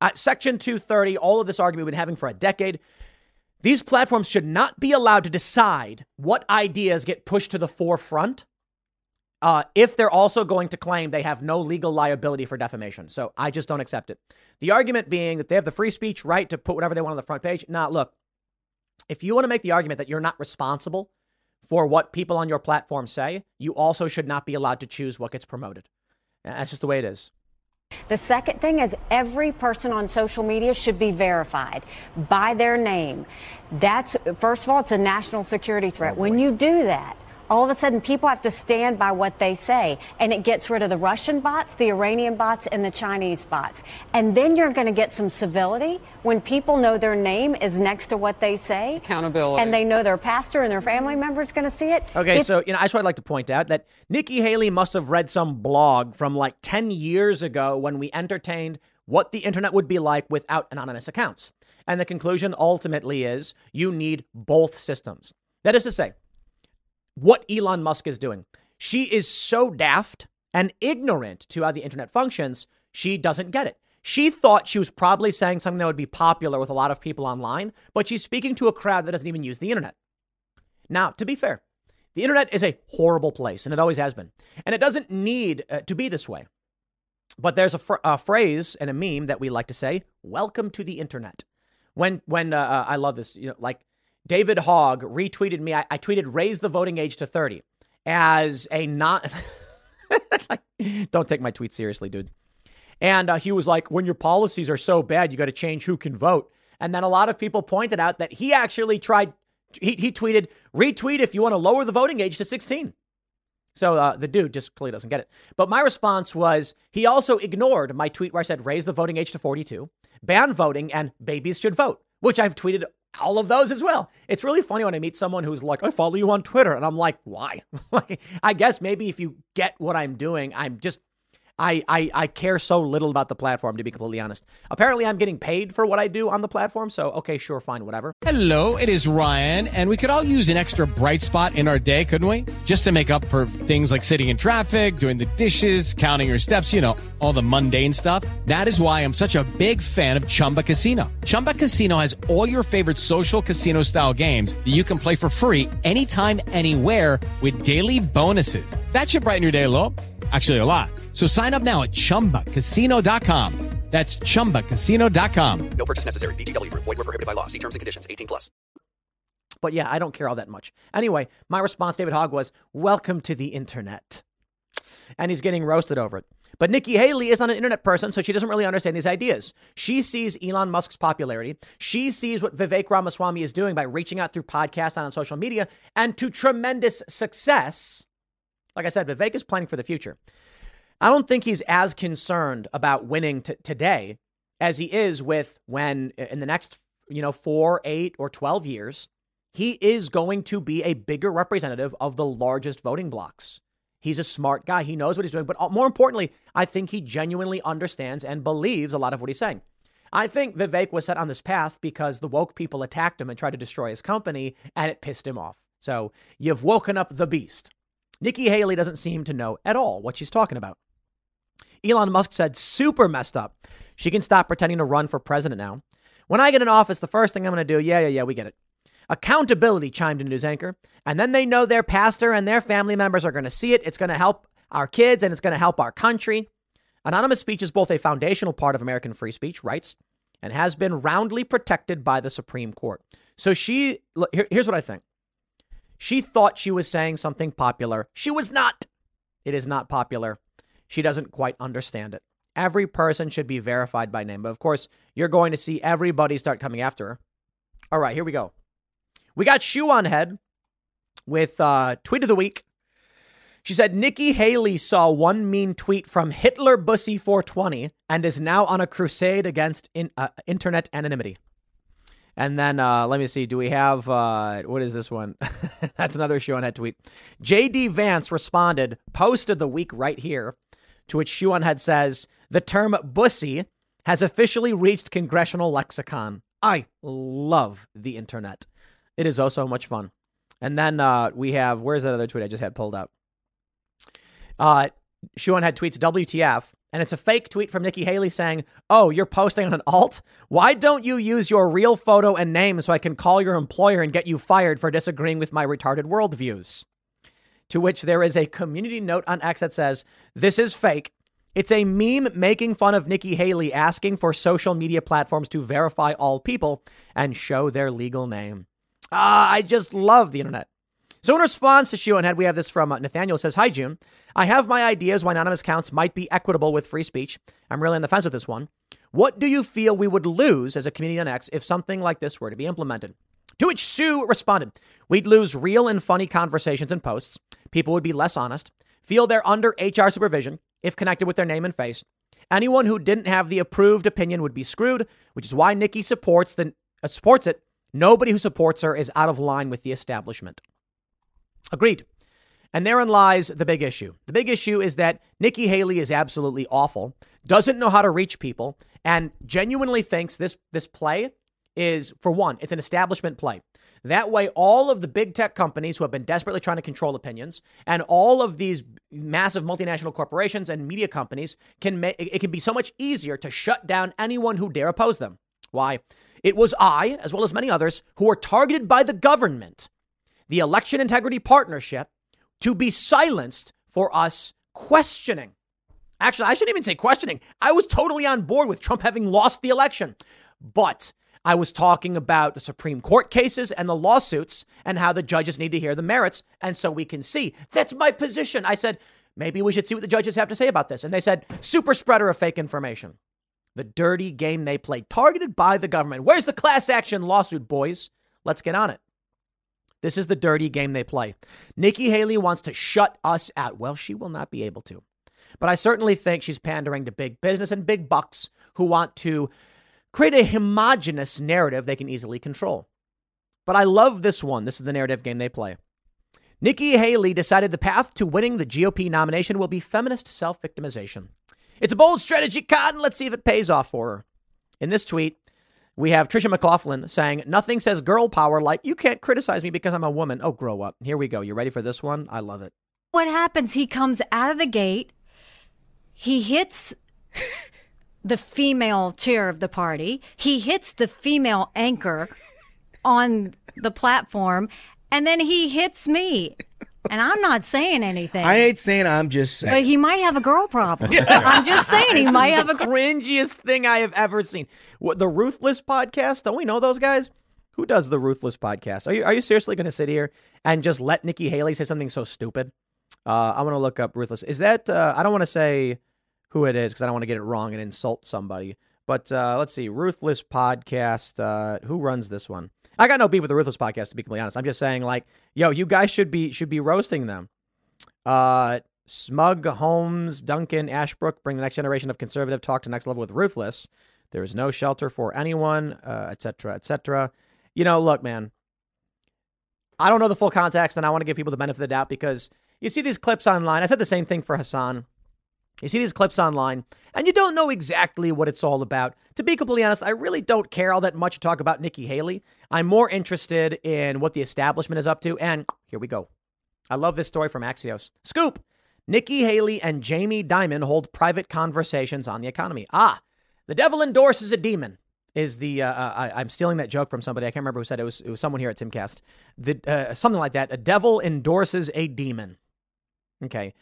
Uh, Section 230, all of this argument we've been having for a decade. These platforms should not be allowed to decide what ideas get pushed to the forefront uh, if they're also going to claim they have no legal liability for defamation. So I just don't accept it. The argument being that they have the free speech right to put whatever they want on the front page. Now, look, if you want to make the argument that you're not responsible for what people on your platform say, you also should not be allowed to choose what gets promoted. That's just the way it is. The second thing is every person on social media should be verified by their name. That's, first of all, it's a national security threat. Oh when you do that, all of a sudden people have to stand by what they say and it gets rid of the Russian bots, the Iranian bots and the Chinese bots. And then you're going to get some civility when people know their name is next to what they say. Accountability. And they know their pastor and their family members going to see it. Okay, if- so you know, I just would like to point out that Nikki Haley must have read some blog from like 10 years ago when we entertained what the internet would be like without anonymous accounts. And the conclusion ultimately is you need both systems. That is to say, what Elon Musk is doing. She is so daft and ignorant to how the internet functions, she doesn't get it. She thought she was probably saying something that would be popular with a lot of people online, but she's speaking to a crowd that doesn't even use the internet. Now, to be fair, the internet is a horrible place, and it always has been. And it doesn't need uh, to be this way. But there's a, fr- a, phrase and a meme that we like to say, welcome to the internet. When, when uh, uh I love this, you know, like David Hogg retweeted me. I, I tweeted, raise the voting age to 30 as a not. Don't take my tweet seriously, dude. And uh, he was like, when your policies are so bad, you got to change who can vote. And then a lot of people pointed out that he actually tried, he, he tweeted, retweet if you want to lower the voting age to 16. So uh, the dude just clearly doesn't get it. But my response was he also ignored my tweet where I said raise the voting age to 42, ban voting, and babies should vote, which I've tweeted all of those as well. It's really funny when I meet someone who's like, I follow you on Twitter. And I'm like, why? like, I guess maybe if you get what I'm doing, I'm just I, I, I care so little about the platform, to be completely honest. Apparently, I'm getting paid for what I do on the platform. So, okay, sure, fine, whatever. Hello, it is Ryan, and we could all use an extra bright spot in our day, couldn't we? Just to make up for things like sitting in traffic, doing the dishes, counting your steps, you know, all the mundane stuff. That is why I'm such a big fan of Chumba Casino. Chumba Casino has all your favorite social casino style games that you can play for free anytime, anywhere with daily bonuses. That should brighten your day a little. Actually, a lot. So sign up now at ChumbaCasino.com. That's ChumbaCasino.com. No purchase necessary. VGW. Void were prohibited by law. See terms and conditions. 18 plus. But yeah, I don't care all that much. Anyway, my response, David Hogg, was, welcome to the internet. And he's getting roasted over it. But Nikki Haley is not an internet person, so she doesn't really understand these ideas. She sees Elon Musk's popularity. She sees what Vivek Ramaswamy is doing by reaching out through podcasts and on social media and to tremendous success. Like I said, Vivek is planning for the future. I don't think he's as concerned about winning t- today as he is with when in the next, you know, four, eight, or 12 years, he is going to be a bigger representative of the largest voting blocks. He's a smart guy. He knows what he's doing. But uh, more importantly, I think he genuinely understands and believes a lot of what he's saying. I think Vivek was set on this path because the woke people attacked him and tried to destroy his company, and it pissed him off. So you've woken up the beast. Nikki Haley doesn't seem to know at all what she's talking about. Elon Musk said, super messed up. She can stop pretending to run for president now. When I get in office, the first thing I'm going to do, yeah, yeah, yeah, we get it. Accountability, chimed in news anchor. And then they know their pastor and their family members are going to see it. It's going to help our kids and it's going to help our country. Anonymous speech is both a foundational part of American free speech rights and has been roundly protected by the Supreme Court. So she, here, here's what I think. She thought she was saying something popular. She was not. It is not popular. she doesn't quite understand it. Every person should be verified by name. But of course, you're going to see everybody start coming after her. All right, here we go. We got Shoe on Head with uh, tweet of the week. She said Nikki Haley saw one mean tweet from Hitler Bussy 420 and is now on a crusade against in, uh, internet anonymity. And then uh, let me see. Do we have uh, what is this one? That's another shoe on head tweet. JD Vance responded, post of the week right here, to which Shoe on Head says the term bussy has officially reached congressional lexicon. I love the internet. It is oh so much fun. And then uh, we have where's that other tweet I just had pulled out? Uh, Head tweets WTF, and it's a fake tweet from Nikki Haley saying, Oh, you're posting on an alt? Why don't you use your real photo and name so I can call your employer and get you fired for disagreeing with my retarded worldviews? To which there is a community note on X that says, This is fake. It's a meme making fun of Nikki Haley asking for social media platforms to verify all people and show their legal name. Ah, I just love the internet. So, in response to Shoe and Head, we have this from uh, Nathaniel says, Hi, June. I have my ideas why anonymous counts might be equitable with free speech. I'm really on the fence with this one. What do you feel we would lose as a community on X if something like this were to be implemented? To which Sue responded, We'd lose real and funny conversations and posts. People would be less honest, feel they're under HR supervision if connected with their name and face. Anyone who didn't have the approved opinion would be screwed, which is why Nikki supports the uh, supports it. Nobody who supports her is out of line with the establishment. Agreed. And therein lies the big issue. The big issue is that Nikki Haley is absolutely awful, doesn't know how to reach people, and genuinely thinks this this play is for one, it's an establishment play. That way, all of the big tech companies who have been desperately trying to control opinions and all of these massive multinational corporations and media companies can make it can be so much easier to shut down anyone who dare oppose them. Why? It was I, as well as many others, who were targeted by the government the Election Integrity Partnership to be silenced for us questioning. Actually, I shouldn't even say questioning. I was totally on board with Trump having lost the election. But I was talking about the Supreme Court cases and the lawsuits and how the judges need to hear the merits. And so we can see. That's my position. I said, maybe we should see what the judges have to say about this. And they said, super spreader of fake information. The dirty game they play, targeted by the government. Where's the class action lawsuit, boys? Let's get on it. This is the dirty game they play. Nikki Haley wants to shut us out. Well, she will not be able to. But I certainly think she's pandering to big business and big bucks who want to create a homogenous narrative they can easily control. But I love this one. This is the narrative game they play. Nikki Haley decided the path to winning the GOP nomination will be feminist self victimization. It's a bold strategy, Cotton. Let's see if it pays off for her. In this tweet, we have Tricia McLaughlin saying, Nothing says girl power like you can't criticize me because I'm a woman. Oh, grow up. Here we go. You ready for this one? I love it. What happens? He comes out of the gate, he hits the female chair of the party, he hits the female anchor on the platform, and then he hits me. And I'm not saying anything. I ain't saying. I'm just saying. But he might have a girl problem. I'm just saying he might have a girl. cringiest thing I have ever seen. What the Ruthless podcast? Don't we know those guys? Who does the Ruthless podcast? Are you are you seriously going to sit here and just let Nikki Haley say something so stupid? Uh, I want to look up Ruthless. Is that? Uh, I don't want to say who it is because I don't want to get it wrong and insult somebody. But uh, let's see, Ruthless podcast. Uh, who runs this one? I got no beef with the Ruthless podcast to be completely honest. I'm just saying, like, yo, you guys should be should be roasting them. Uh, Smug, Holmes, Duncan, Ashbrook bring the next generation of conservative talk to next level with Ruthless. There is no shelter for anyone, etc., uh, etc. Et you know, look, man. I don't know the full context, and I want to give people the benefit of the doubt because you see these clips online. I said the same thing for Hasan. You see these clips online, and you don't know exactly what it's all about. To be completely honest, I really don't care all that much to talk about Nikki Haley. I'm more interested in what the establishment is up to, and here we go. I love this story from Axios. Scoop Nikki Haley and Jamie Dimon hold private conversations on the economy. Ah, the devil endorses a demon. Is the uh, uh I, am stealing that joke from somebody I can't remember who said it was it was someone here at Timcast the uh, something like that a devil endorses a demon. Okay,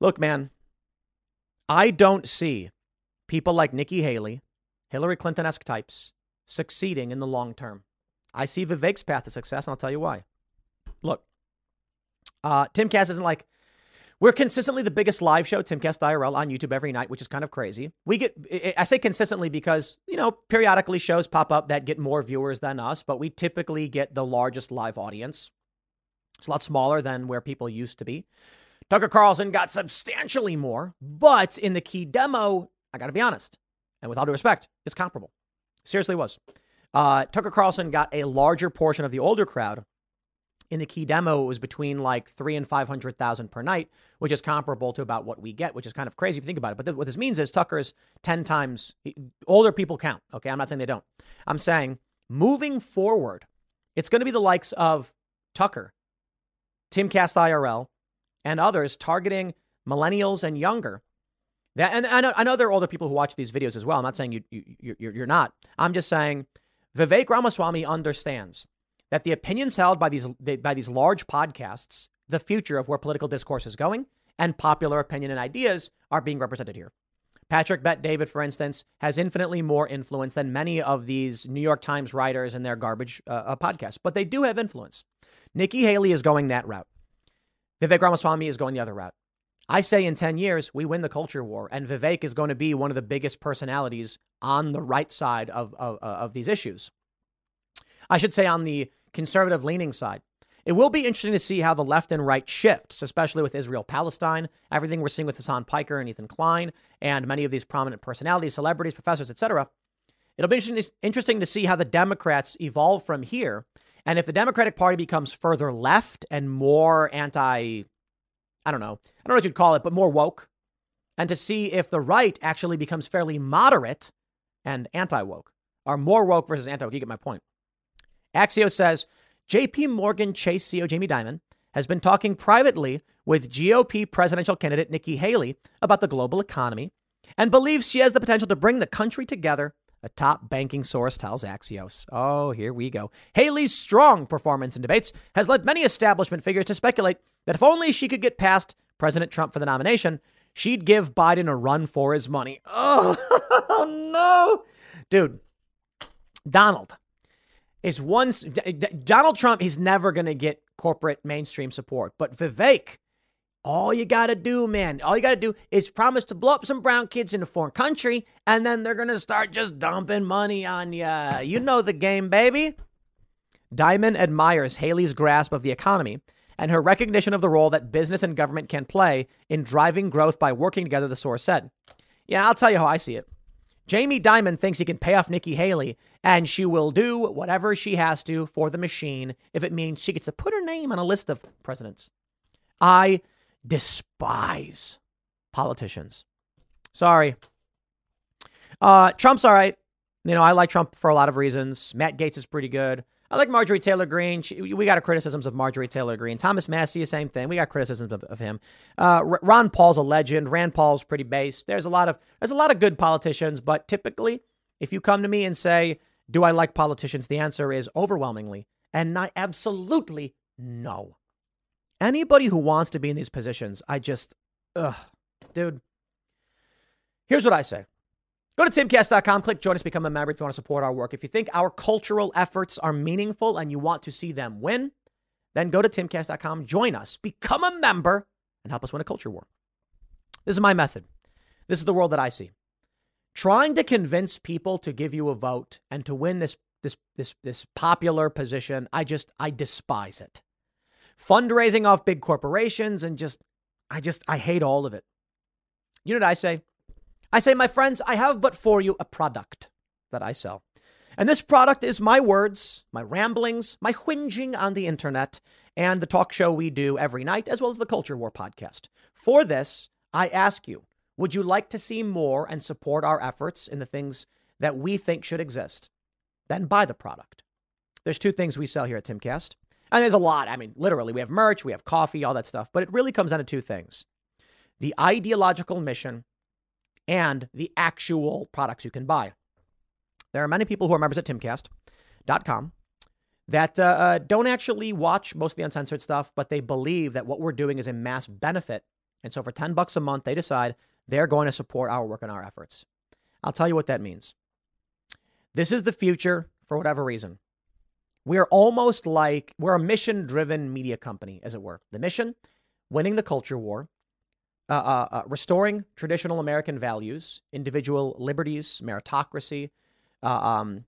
look, man, I don't see people like Nikki Haley, Hillary Clinton esque types succeeding in the long term. I see Vivek's path to success, and I'll tell you why. Look, uh, Timcast isn't like We're consistently the biggest live show, Timcast IRL, on YouTube every night, which is kind of crazy. We get, I say consistently because, you know, periodically shows pop up that get more viewers than us, but we typically get the largest live audience. It's a lot smaller than where people used to be. Tucker Carlson got substantially more, but in the key demo, I got to be honest, and with all due respect, it's comparable. Seriously was. Uh, Tucker Carlson got a larger portion of the older crowd. In the key demo, it was between like three and 500,000 per night, which is comparable to about what we get, which is kind of crazy if you think about it. But th- what this means is Tucker's 10 times older people count. Okay. I'm not saying they don't. I'm saying moving forward, it's going to be the likes of Tucker, Timcast IRL, and others targeting millennials and younger. That, and I know, I know there are older people who watch these videos as well. I'm not saying you, you, you, you're not. I'm just saying Vivek Ramaswamy understands that the opinions held by these, by these large podcasts, the future of where political discourse is going, and popular opinion and ideas are being represented here. Patrick Bet David, for instance, has infinitely more influence than many of these New York Times writers and their garbage uh, uh podcasts, but they do have influence. Nikki Haley is going that route. Vivek Ramaswamy is going the other route. I say in 10 years, we win the culture war, and Vivek is going to be one of the biggest personalities on the right side of, of, uh, of these issues. I should say on the conservative leaning side. It will be interesting to see how the left and right shifts, especially with Israel Palestine, everything we're seeing with Hasan Piker and Ethan Klein, and many of these prominent personalities, celebrities, professors, etc. It'll be interesting to see how the Democrats evolve from here. And if the Democratic Party becomes further left and more anti I don't know. I don't know what you'd call it, but more woke. And to see if the right actually becomes fairly moderate and anti woke, or more woke versus anti woke. You get my point. Axios says JP Morgan Chase CEO Jamie Dimon has been talking privately with GOP presidential candidate Nikki Haley about the global economy and believes she has the potential to bring the country together. A top banking source tells Axios. Oh, here we go. Haley's strong performance in debates has led many establishment figures to speculate that if only she could get past President Trump for the nomination, she'd give Biden a run for his money. Oh, no. Dude, Donald is one. Donald Trump, he's never going to get corporate mainstream support. But Vivek, all you got to do, man, all you got to do is promise to blow up some brown kids in a foreign country, and then they're going to start just dumping money on you. You know the game, baby. Dimon admires Haley's grasp of the economy and her recognition of the role that business and government can play in driving growth by working together, the source said. Yeah, I'll tell you how I see it. Jamie Dimon thinks he can pay off Nikki Haley, and she will do whatever she has to for the machine if it means she gets to put her name on a list of presidents. I despise politicians. Sorry. Uh, Trump's all right. You know, I like Trump for a lot of reasons. Matt Gaetz is pretty good. I like Marjorie Taylor Greene. We got criticisms of Marjorie Taylor Greene. Thomas Massie, same thing. We got criticisms of, of him. Uh, Ron Paul's a legend. Rand Paul's pretty base. There's a lot of there's a lot of good politicians, but typically, if you come to me and say, "Do I like politicians?" the answer is overwhelmingly and not absolutely no. Anybody who wants to be in these positions, I just, ugh, dude. Here's what I say. Go to timcast.com, click join us, become a member if you want to support our work. If you think our cultural efforts are meaningful and you want to see them win, then go to timcast.com, join us, become a member, and help us win a culture war. This is my method. This is the world that I see. Trying to convince people to give you a vote and to win this this this this popular position, I just I despise it. Fundraising off big corporations and just I just I hate all of it. You know what I say? I say, my friends, I have but for you a product that I sell. And this product is my words, my ramblings, my whinging on the internet, and the talk show we do every night, as well as the Culture War podcast. For this, I ask you, would you like to see more and support our efforts in the things that we think should exist? Then buy the product. There's two things we sell here at Timcast. And there's a lot. I mean, literally, we have merch, we have coffee, all that stuff. But it really comes down to two things the ideological mission and the actual products you can buy. There are many people who are members at timcast.com that uh, uh, don't actually watch most of the uncensored stuff, but they believe that what we're doing is a mass benefit. And so for 10 bucks a month, they decide they're going to support our work and our efforts. I'll tell you what that means. This is the future for whatever reason. We're almost like we're a mission driven media company, as it were. The mission, winning the culture war, uh, uh, uh, restoring traditional American values, individual liberties, meritocracy, uh, um,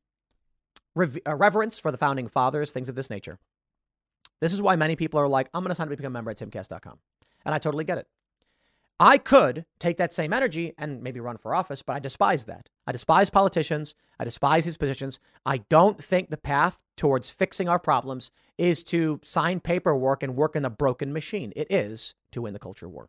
uh, reverence for the founding fathers, things of this nature. This is why many people are like, I'm going to sign up to become a member at timcast.com. And I totally get it. I could take that same energy and maybe run for office, but I despise that. I despise politicians. I despise these positions. I don't think the path towards fixing our problems is to sign paperwork and work in a broken machine. It is to win the culture war.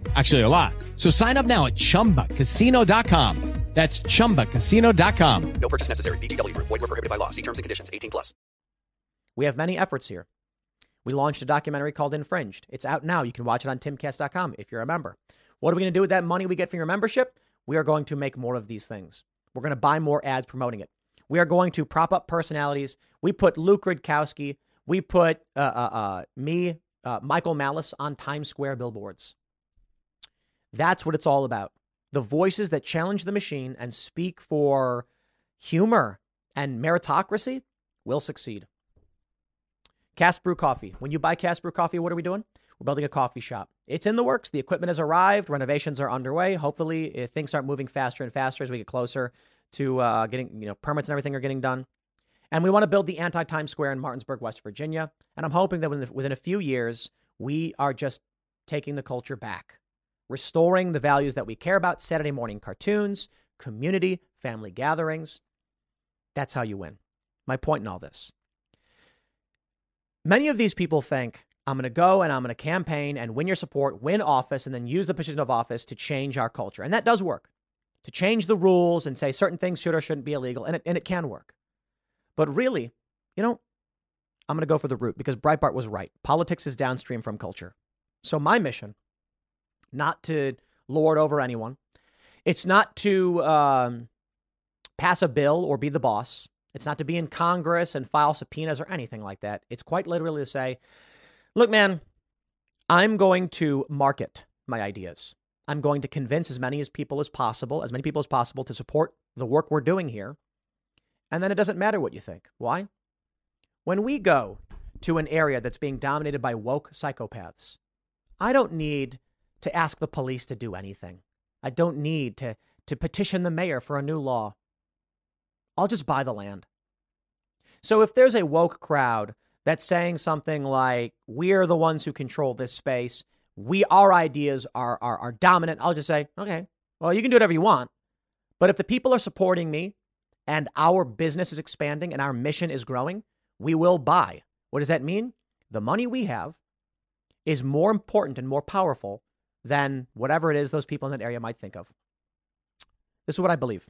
Actually, a lot. So sign up now at chumbacasino.com. That's chumbacasino.com. No purchase necessary. VGW Group. Void were prohibited by law. See terms and conditions. 18 plus. We have many efforts here. We launched a documentary called Infringed. It's out now. You can watch it on timcast.com if you're a member. What are we going to do with that money we get from your membership? We are going to make more of these things. We're going to buy more ads promoting it. We are going to prop up personalities. We put Luke Rudkowski. We put uh, uh, uh, me, uh, Michael Malice on Times Square billboards. That's what it's all about. The voices that challenge the machine and speak for humor and meritocracy will succeed. Cast Brew Coffee. When you buy Cast Brew Coffee, what are we doing? We're building a coffee shop. It's in the works. The equipment has arrived. Renovations are underway. Hopefully, if things start moving faster and faster as we get closer to uh, getting, you know, permits and everything are getting done. And we want to build the anti Times Square in Martinsburg, West Virginia. And I'm hoping that within, within a few years, we are just taking the culture back, restoring the values that we care about Saturday morning cartoons, community, family gatherings. That's how you win. My point in all this. Many of these people think I'm going to go and I'm going to campaign and win your support, win office, and then use the position of office to change our culture. And that does work. To change the rules and say certain things should or shouldn't be illegal, and it, and it can work. But really, you know, I'm going to go for the root because Breitbart was right. Politics is downstream from culture. So my mission, not to lord over anyone, it's not to um, pass a bill or be the boss. It's not to be in Congress and file subpoenas or anything like that. It's quite literally to say, look, man, I'm going to market my ideas. I'm going to convince as many as people as possible, as many people as possible to support the work we're doing here. And then it doesn't matter what you think. Why? When we go to an area that's being dominated by woke psychopaths, I don't need to ask the police to do anything. I don't need to, to petition the mayor for a new law. I'll just buy the land. So if there's a woke crowd that's saying something like, we're the ones who control this space, we our ideas are, are, are dominant, I'll just say, okay, well, you can do whatever you want. But if the people are supporting me and our business is expanding and our mission is growing, we will buy. What does that mean? The money we have is more important and more powerful than whatever it is those people in that area might think of. This is what I believe.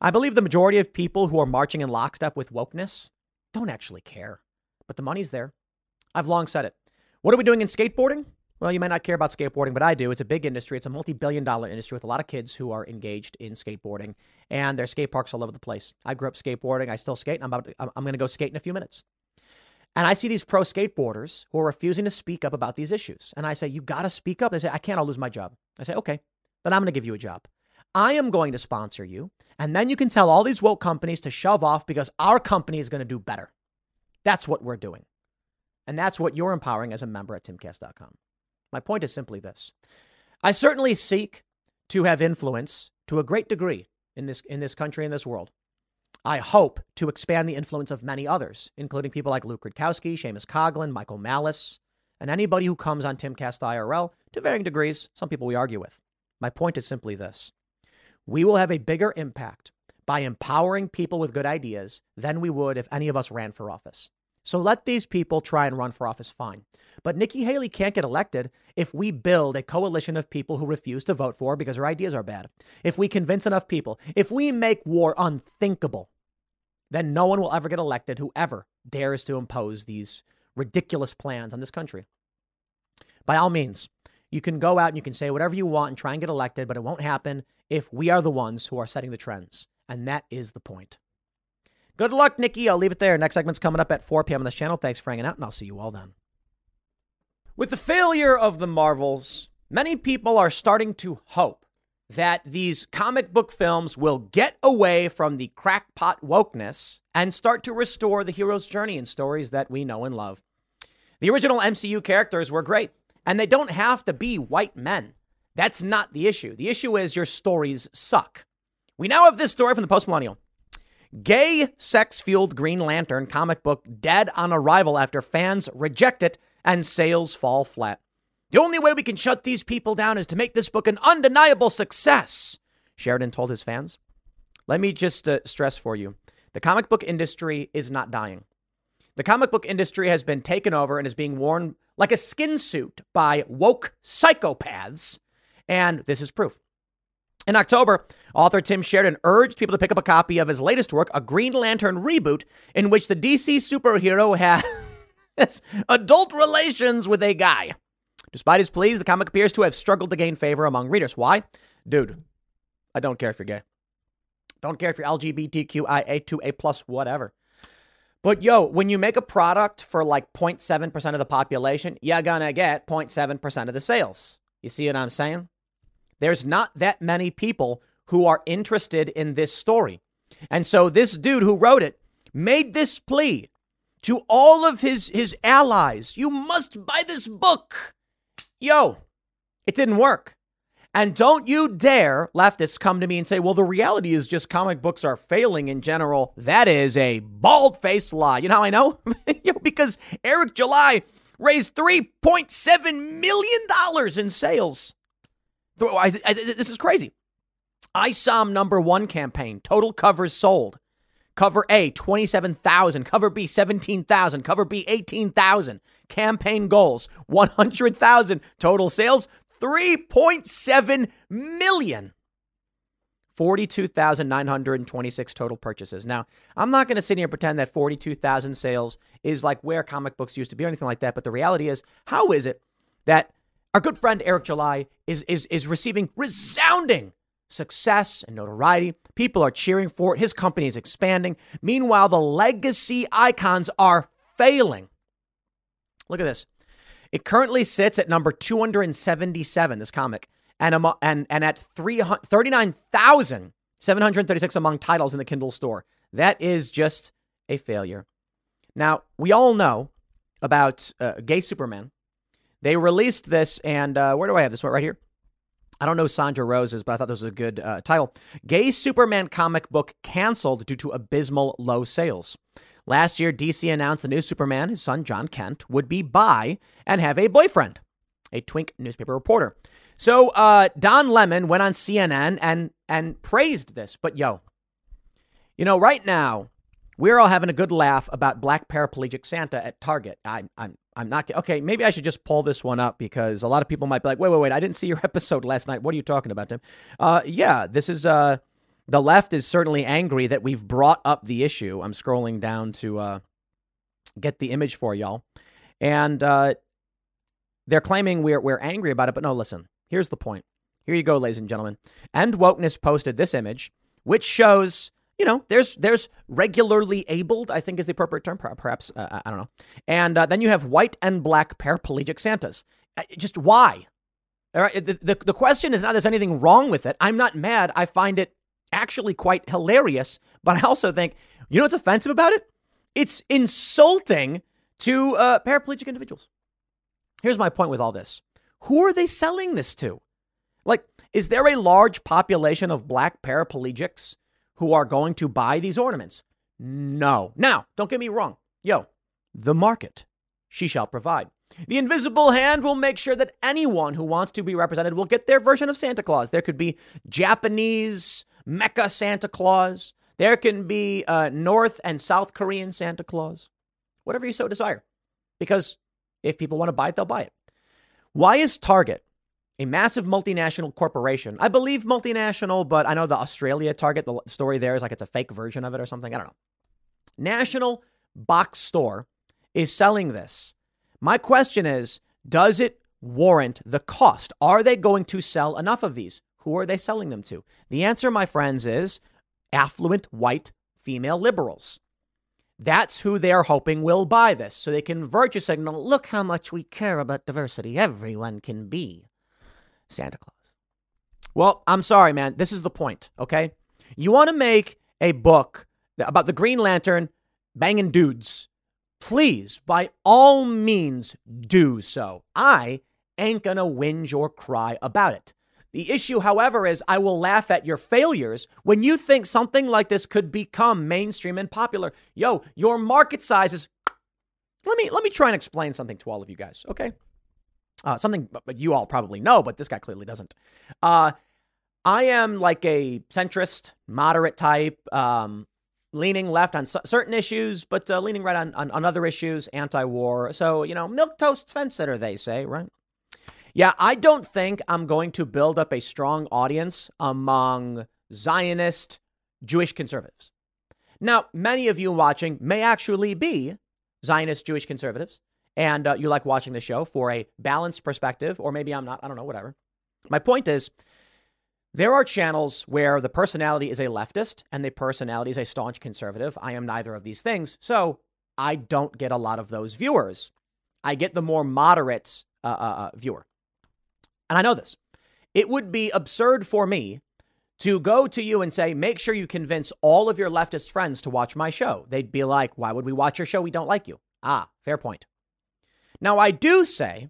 I believe the majority of people who are marching in lockstep with wokeness don't actually care, but the money's there. I've long said it. What are we doing in skateboarding? Well, you might not care about skateboarding, but I do. It's a big industry. It's a multi billion dollar industry with a lot of kids who are engaged in skateboarding, and there's skate parks all over the place. I grew up skateboarding. I still skate, and I'm, about to, I'm going to go skate in a few minutes. And I see these pro skateboarders who are refusing to speak up about these issues. And I say, You got to speak up. They say, I can't, I'll lose my job. I say, Okay, then I'm going to give you a job. I am going to sponsor you. And then you can tell all these woke companies to shove off because our company is going to do better. That's what we're doing. And that's what you're empowering as a member at timcast.com. My point is simply this I certainly seek to have influence to a great degree in this, in this country, in this world. I hope to expand the influence of many others, including people like Luke Rudkowski, Seamus Coughlin, Michael Malice, and anybody who comes on Timcast IRL to varying degrees. Some people we argue with. My point is simply this we will have a bigger impact by empowering people with good ideas than we would if any of us ran for office. So let these people try and run for office fine. But Nikki Haley can't get elected if we build a coalition of people who refuse to vote for her because her ideas are bad. If we convince enough people, if we make war unthinkable, then no one will ever get elected who ever dares to impose these ridiculous plans on this country. By all means, you can go out and you can say whatever you want and try and get elected, but it won't happen if we are the ones who are setting the trends. And that is the point. Good luck, Nikki. I'll leave it there. Next segment's coming up at 4 p.m. on this channel. Thanks for hanging out, and I'll see you all then. With the failure of the Marvels, many people are starting to hope that these comic book films will get away from the crackpot wokeness and start to restore the hero's journey in stories that we know and love. The original MCU characters were great, and they don't have to be white men. That's not the issue. The issue is your stories suck. We now have this story from the post millennial. Gay, sex fueled Green Lantern comic book dead on arrival after fans reject it and sales fall flat. The only way we can shut these people down is to make this book an undeniable success, Sheridan told his fans. Let me just uh, stress for you the comic book industry is not dying. The comic book industry has been taken over and is being worn like a skin suit by woke psychopaths, and this is proof. In October, author Tim Sheridan urged people to pick up a copy of his latest work, a Green Lantern reboot, in which the DC superhero has adult relations with a guy. Despite his pleas, the comic appears to have struggled to gain favor among readers. Why? Dude, I don't care if you're gay. Don't care if you're LGBTQIA2A plus whatever. But yo, when you make a product for like 0.7% of the population, you're gonna get 0.7% of the sales. You see what I'm saying? There's not that many people who are interested in this story. And so this dude who wrote it made this plea to all of his his allies. You must buy this book. Yo, it didn't work. And don't you dare, leftists, come to me and say, well, the reality is just comic books are failing in general. That is a bald faced lie. You know how I know? because Eric July raised $3.7 million in sales. This is crazy. ISOM number one campaign, total covers sold. Cover A, 27,000. Cover B, 17,000. Cover B, 18,000. Campaign goals, 100,000. Total sales, 3.7 million. 42,926 total purchases. Now, I'm not going to sit here and pretend that 42,000 sales is like where comic books used to be or anything like that, but the reality is, how is it that our good friend Eric July is, is, is receiving resounding success and notoriety. People are cheering for it. His company is expanding. Meanwhile, the legacy icons are failing. Look at this. It currently sits at number 277, this comic, and, and, and at 39,736 among titles in the Kindle store. That is just a failure. Now, we all know about uh, Gay Superman. They released this, and uh, where do I have this one? Right here. I don't know Sandra Rose's, but I thought this was a good uh, title. Gay Superman comic book canceled due to abysmal low sales. Last year, DC announced the new Superman, his son Jon Kent, would be bi and have a boyfriend, a twink newspaper reporter. So uh, Don Lemon went on CNN and and praised this. But yo, you know, right now we're all having a good laugh about black paraplegic Santa at Target. I'm I'm I'm not okay. Maybe I should just pull this one up because a lot of people might be like, "Wait, wait, wait! I didn't see your episode last night. What are you talking about, Tim?" Uh, yeah, this is uh, the left is certainly angry that we've brought up the issue. I'm scrolling down to uh, get the image for y'all, and uh, they're claiming we're we're angry about it. But no, listen. Here's the point. Here you go, ladies and gentlemen. End wokeness posted this image, which shows you know, there's there's regularly abled, I think is the appropriate term, perhaps uh, I don't know. And uh, then you have white and black paraplegic Santas. Uh, just why? All right. The, the, the question is not there's anything wrong with it. I'm not mad. I find it actually quite hilarious. But I also think, you know what's offensive about it? It's insulting to uh, paraplegic individuals. Here's my point with all this who are they selling this to? Like, is there a large population of black paraplegics who are going to buy these ornaments? No. Now, don't get me wrong. Yo, the market, she shall provide. The invisible hand will make sure that anyone who wants to be represented will get their version of Santa Claus. There could be Japanese Mecha Santa Claus. There can be uh, North and South Korean Santa Claus. Whatever you so desire. Because if people want to buy it, they'll buy it. Why is Target a massive multinational corporation. I believe multinational, but I know the Australia target, the story there is like it's a fake version of it or something. I don't know. National Box Store is selling this. My question is does it warrant the cost? Are they going to sell enough of these? Who are they selling them to? The answer, my friends, is affluent white female liberals. That's who they're hoping will buy this. So they can virtue signal, look how much we care about diversity. Everyone can be Santa Claus. Well, I'm sorry, man. This is the point, okay? You want to make a book about the Green Lantern banging dudes. Please, by all means, do so. I ain't gonna whinge or cry about it. The issue, however, is I will laugh at your failures when you think something like this could become mainstream and popular. Yo, your market size is. Let me let me try and explain something to all of you guys, okay? Uh, something but you all probably know, but this guy clearly doesn't. Uh, I am like a centrist, moderate type, um, leaning left on c- certain issues, but uh, leaning right on, on, on other issues, anti-war. So you know, milk toast fence sitter, they say, right? Yeah, I don't think I'm going to build up a strong audience among Zionist Jewish conservatives. Now, many of you watching may actually be Zionist Jewish conservatives, and uh, you like watching the show for a balanced perspective, or maybe I'm not, I don't know, whatever. My point is, there are channels where the personality is a leftist and the personality is a staunch conservative. I am neither of these things, so I don't get a lot of those viewers. I get the more moderate uh, uh, uh viewer. And I know this. It would be absurd for me to go to you and say, make sure you convince all of your leftist friends to watch my show. They'd be like, why would we watch your show? We don't like you. Ah, fair point. Now, I do say,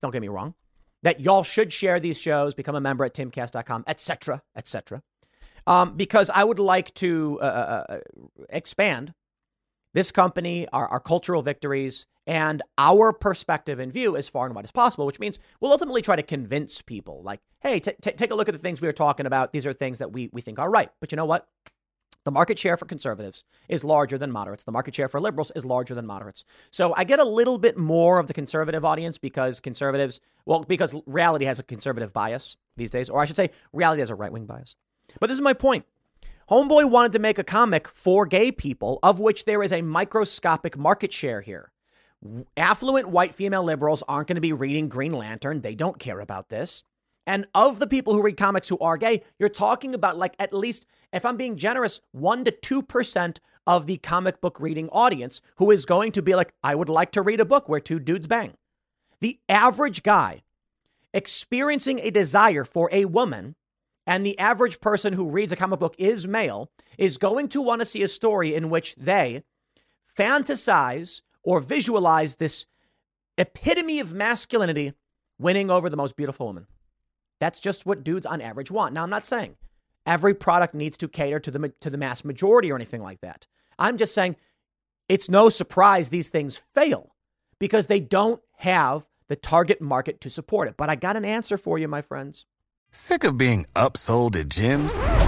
don't get me wrong, that y'all should share these shows, become a member at timcast.com, etc., etc., um, because I would like to uh, uh, uh, expand this company, our, our cultural victories, and our perspective and view as far and wide as possible, which means we'll ultimately try to convince people like, hey, t- t- take a look at the things we were talking about. These are things that we, we think are right. But you know what? The market share for conservatives is larger than moderates. The market share for liberals is larger than moderates. So I get a little bit more of the conservative audience because conservatives, well, because reality has a conservative bias these days, or I should say, reality has a right wing bias. But this is my point. Homeboy wanted to make a comic for gay people, of which there is a microscopic market share here. Affluent white female liberals aren't going to be reading Green Lantern. They don't care about this. And of the people who read comics who are gay, you're talking about like at least, if I'm being generous, 1% to 2% of the comic book reading audience who is going to be like, I would like to read a book where two dudes bang. The average guy experiencing a desire for a woman and the average person who reads a comic book is male is going to want to see a story in which they fantasize or visualize this epitome of masculinity winning over the most beautiful woman. That's just what dudes on average want. Now, I'm not saying every product needs to cater to the, to the mass majority or anything like that. I'm just saying it's no surprise these things fail because they don't have the target market to support it. But I got an answer for you, my friends. Sick of being upsold at gyms?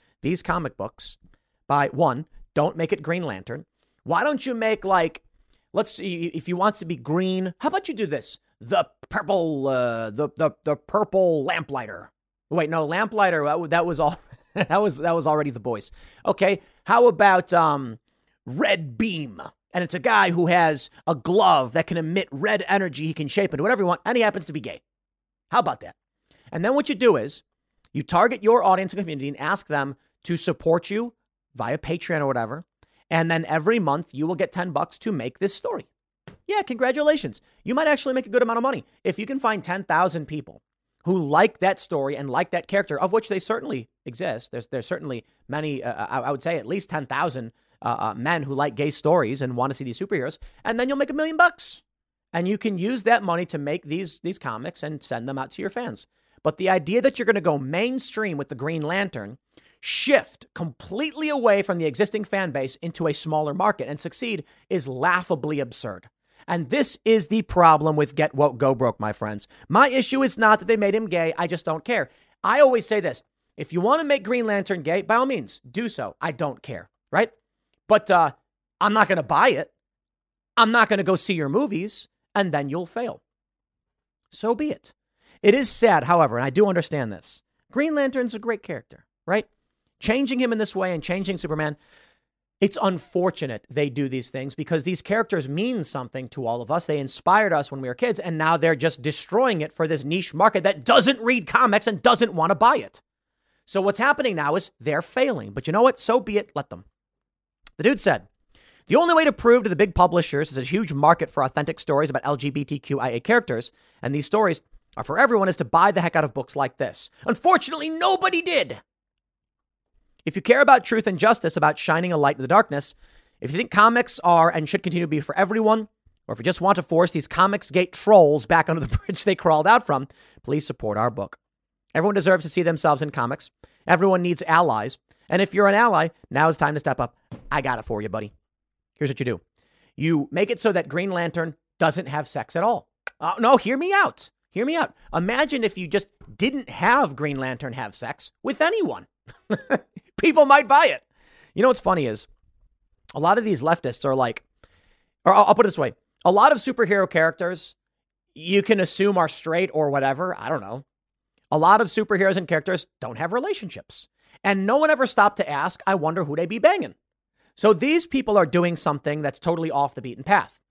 these comic books by one, don't make it Green Lantern. Why don't you make like, let's see, if you want to be green, how about you do this? The purple, uh, the the the purple lamplighter. Wait, no, lamplighter. That was all. that was that was already the boys. Okay, how about um, red beam? And it's a guy who has a glove that can emit red energy. He can shape into whatever you want, and he happens to be gay. How about that? And then what you do is you target your audience and community and ask them to support you via Patreon or whatever. And then every month you will get 10 bucks to make this story. Yeah, congratulations. You might actually make a good amount of money. If you can find 10,000 people who like that story and like that character, of which they certainly exist, there's, there's certainly many, uh, I, I would say at least 10,000 uh, uh, men who like gay stories and want to see these superheroes, and then you'll make a million bucks. And you can use that money to make these, these comics and send them out to your fans. But the idea that you're going to go mainstream with the Green Lantern, shift completely away from the existing fan base into a smaller market and succeed is laughably absurd. And this is the problem with Get Woke, Go Broke, my friends. My issue is not that they made him gay. I just don't care. I always say this if you want to make Green Lantern gay, by all means, do so. I don't care, right? But uh, I'm not going to buy it. I'm not going to go see your movies, and then you'll fail. So be it. It is sad, however, and I do understand this. Green Lantern's a great character, right? Changing him in this way and changing Superman, it's unfortunate they do these things because these characters mean something to all of us. They inspired us when we were kids, and now they're just destroying it for this niche market that doesn't read comics and doesn't want to buy it. So what's happening now is they're failing. But you know what? So be it. Let them. The dude said, the only way to prove to the big publishers there's a huge market for authentic stories about LGBTQIA characters, and these stories are for everyone, is to buy the heck out of books like this. Unfortunately, nobody did. If you care about truth and justice, about shining a light in the darkness, if you think comics are and should continue to be for everyone, or if you just want to force these Comics Gate trolls back under the bridge they crawled out from, please support our book. Everyone deserves to see themselves in comics. Everyone needs allies. And if you're an ally, now is time to step up. I got it for you, buddy. Here's what you do you make it so that Green Lantern doesn't have sex at all. Uh, no, hear me out. Hear me out. Imagine if you just didn't have Green Lantern have sex with anyone. People might buy it. You know what's funny is a lot of these leftists are like, or I'll, put it this way a lot of superhero characters you can assume are straight or whatever. I don't know. A lot of superheroes and characters don't have relationships. And no one ever stopped to ask, I wonder who they be banging. So these people are doing something that's totally off the beaten path,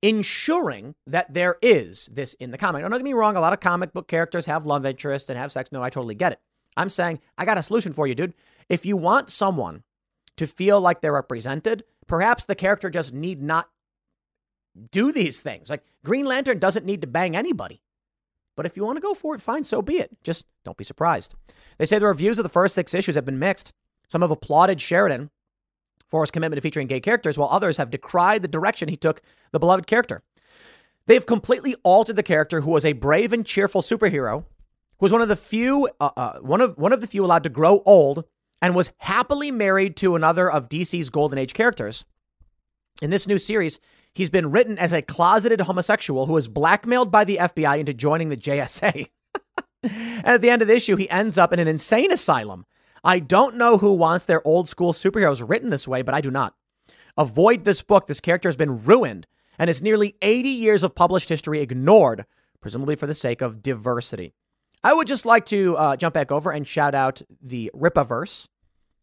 ensuring that there is this in the comic. Now, don't get me wrong, a lot of comic book characters have love interests and have sex. No, I totally get it. I'm saying, I got a solution for you, dude. If you want someone to feel like they're represented, perhaps the character just need not do these things. Like Green Lantern doesn't need to bang anybody. But if you want to go for it, fine, so be it. Just don't be surprised. They say the reviews of the first six issues have been mixed. Some have applauded Sheridan for his commitment to featuring gay characters, while others have decried the direction he took the beloved character. They've completely altered the character who was a brave and cheerful superhero, who was one of the few, uh, uh, one of one of the few allowed to grow old, and was happily married to another of DC's Golden Age characters. In this new series, he's been written as a closeted homosexual who was blackmailed by the FBI into joining the JSA. and at the end of the issue, he ends up in an insane asylum I don't know who wants their old school superheroes written this way, but I do not. Avoid this book. This character has been ruined and his nearly 80 years of published history ignored, presumably for the sake of diversity. I would just like to uh, jump back over and shout out the Rippaverse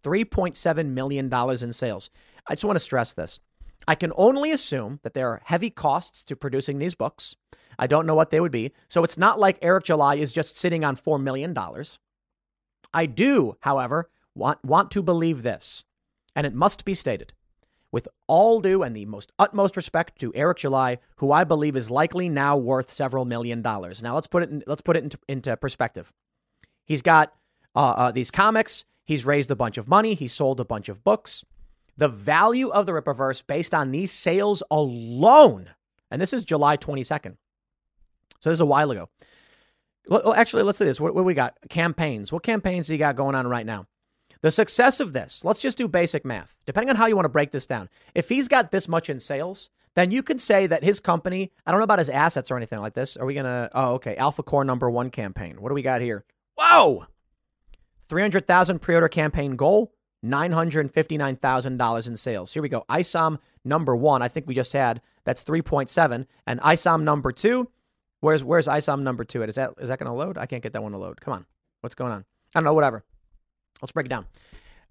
$3.7 million in sales. I just want to stress this. I can only assume that there are heavy costs to producing these books. I don't know what they would be. So it's not like Eric July is just sitting on $4 million. I do, however, want, want to believe this, and it must be stated with all due and the most utmost respect to Eric July, who I believe is likely now worth several million dollars. Now let's put it in, let's put it into, into perspective. He's got uh, uh, these comics. He's raised a bunch of money. He sold a bunch of books. The value of the Rippaverse based on these sales alone, and this is July 22nd. So this is a while ago. Actually, let's do this. What, what we got? Campaigns. What campaigns do you got going on right now? The success of this, let's just do basic math. Depending on how you want to break this down, if he's got this much in sales, then you can say that his company, I don't know about his assets or anything like this. Are we going to, oh, okay, Alpha Core number one campaign. What do we got here? Whoa! 300,000 pre order campaign goal, $959,000 in sales. Here we go. ISOM number one, I think we just had, that's 3.7. And ISOM number two, Where's where's ISOM number two at? Is that is that going to load? I can't get that one to load. Come on, what's going on? I don't know. Whatever. Let's break it down.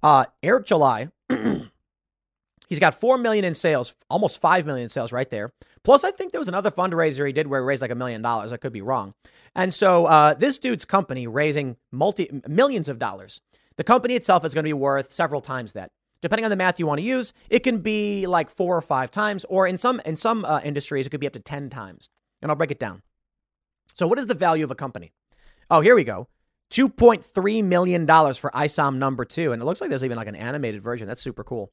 Uh, Eric July, he's got four million in sales, almost five million in sales right there. Plus, I think there was another fundraiser he did where he raised like a million dollars. I could be wrong. And so uh, this dude's company raising multi millions of dollars. The company itself is going to be worth several times that. Depending on the math you want to use, it can be like four or five times, or in some in some uh, industries, it could be up to ten times. And I'll break it down. So, what is the value of a company? Oh, here we go. $2.3 million for ISOM number two. And it looks like there's even like an animated version. That's super cool.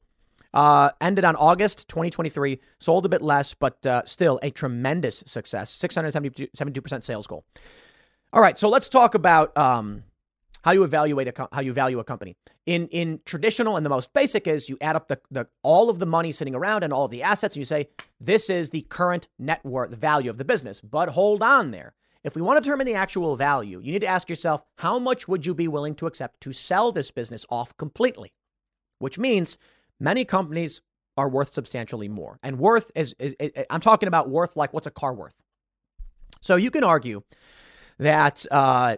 Uh, ended on August 2023, sold a bit less, but uh, still a tremendous success. 672% sales goal. All right, so let's talk about um, how you evaluate a how you value a company. In in traditional and the most basic is you add up the, the all of the money sitting around and all of the assets, and you say this is the current net worth value of the business. But hold on there. If we want to determine the actual value, you need to ask yourself how much would you be willing to accept to sell this business off completely? Which means many companies are worth substantially more. And worth is, is, is, I'm talking about worth like what's a car worth. So you can argue that, uh,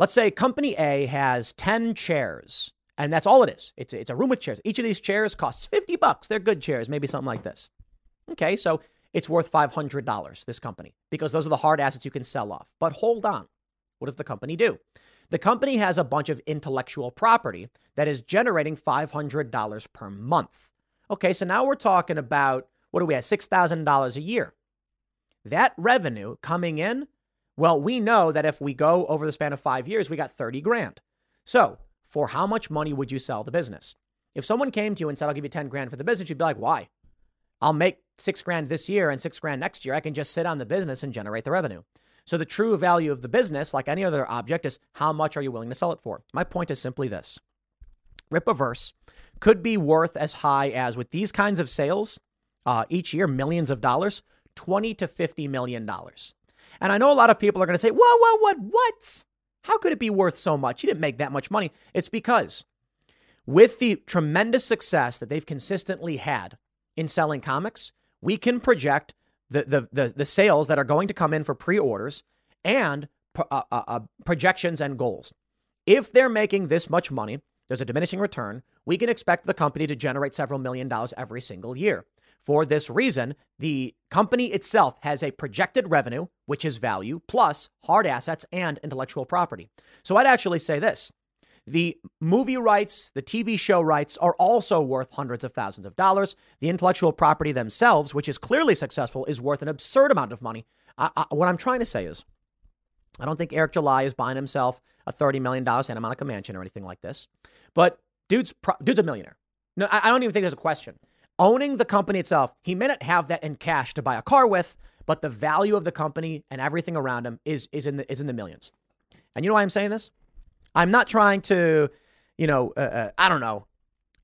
let's say company A has 10 chairs, and that's all it is. It's, it's a room with chairs. Each of these chairs costs 50 bucks. They're good chairs, maybe something like this. Okay, so it's worth $500, this company, because those are the hard assets you can sell off. But hold on. What does the company do? The company has a bunch of intellectual property that is generating $500 per month. Okay, so now we're talking about what do we have? $6,000 a year. That revenue coming in, well, we know that if we go over the span of five years, we got 30 grand. So, for how much money would you sell the business? If someone came to you and said, I'll give you 10 grand for the business, you'd be like, why? I'll make six grand this year and six grand next year. I can just sit on the business and generate the revenue. So the true value of the business, like any other object, is how much are you willing to sell it for? My point is simply this Rip Rippaverse could be worth as high as, with these kinds of sales uh, each year, millions of dollars, 20 to 50 million dollars. And I know a lot of people are going to say, whoa, whoa, what, what? How could it be worth so much? You didn't make that much money. It's because with the tremendous success that they've consistently had in selling comics, we can project the, the, the, the sales that are going to come in for pre orders and uh, uh, uh, projections and goals. If they're making this much money, there's a diminishing return. We can expect the company to generate several million dollars every single year. For this reason, the company itself has a projected revenue, which is value, plus hard assets and intellectual property. So I'd actually say this the movie rights, the TV show rights are also worth hundreds of thousands of dollars. The intellectual property themselves, which is clearly successful, is worth an absurd amount of money. I, I, what I'm trying to say is, I don't think Eric July is buying himself a $30 million Santa Monica mansion or anything like this. But dude's, dude's a millionaire. No, I, I don't even think there's a question. Owning the company itself, he may not have that in cash to buy a car with, but the value of the company and everything around him is, is, in, the, is in the millions. And you know why I'm saying this? I'm not trying to, you know, uh, uh, I don't know.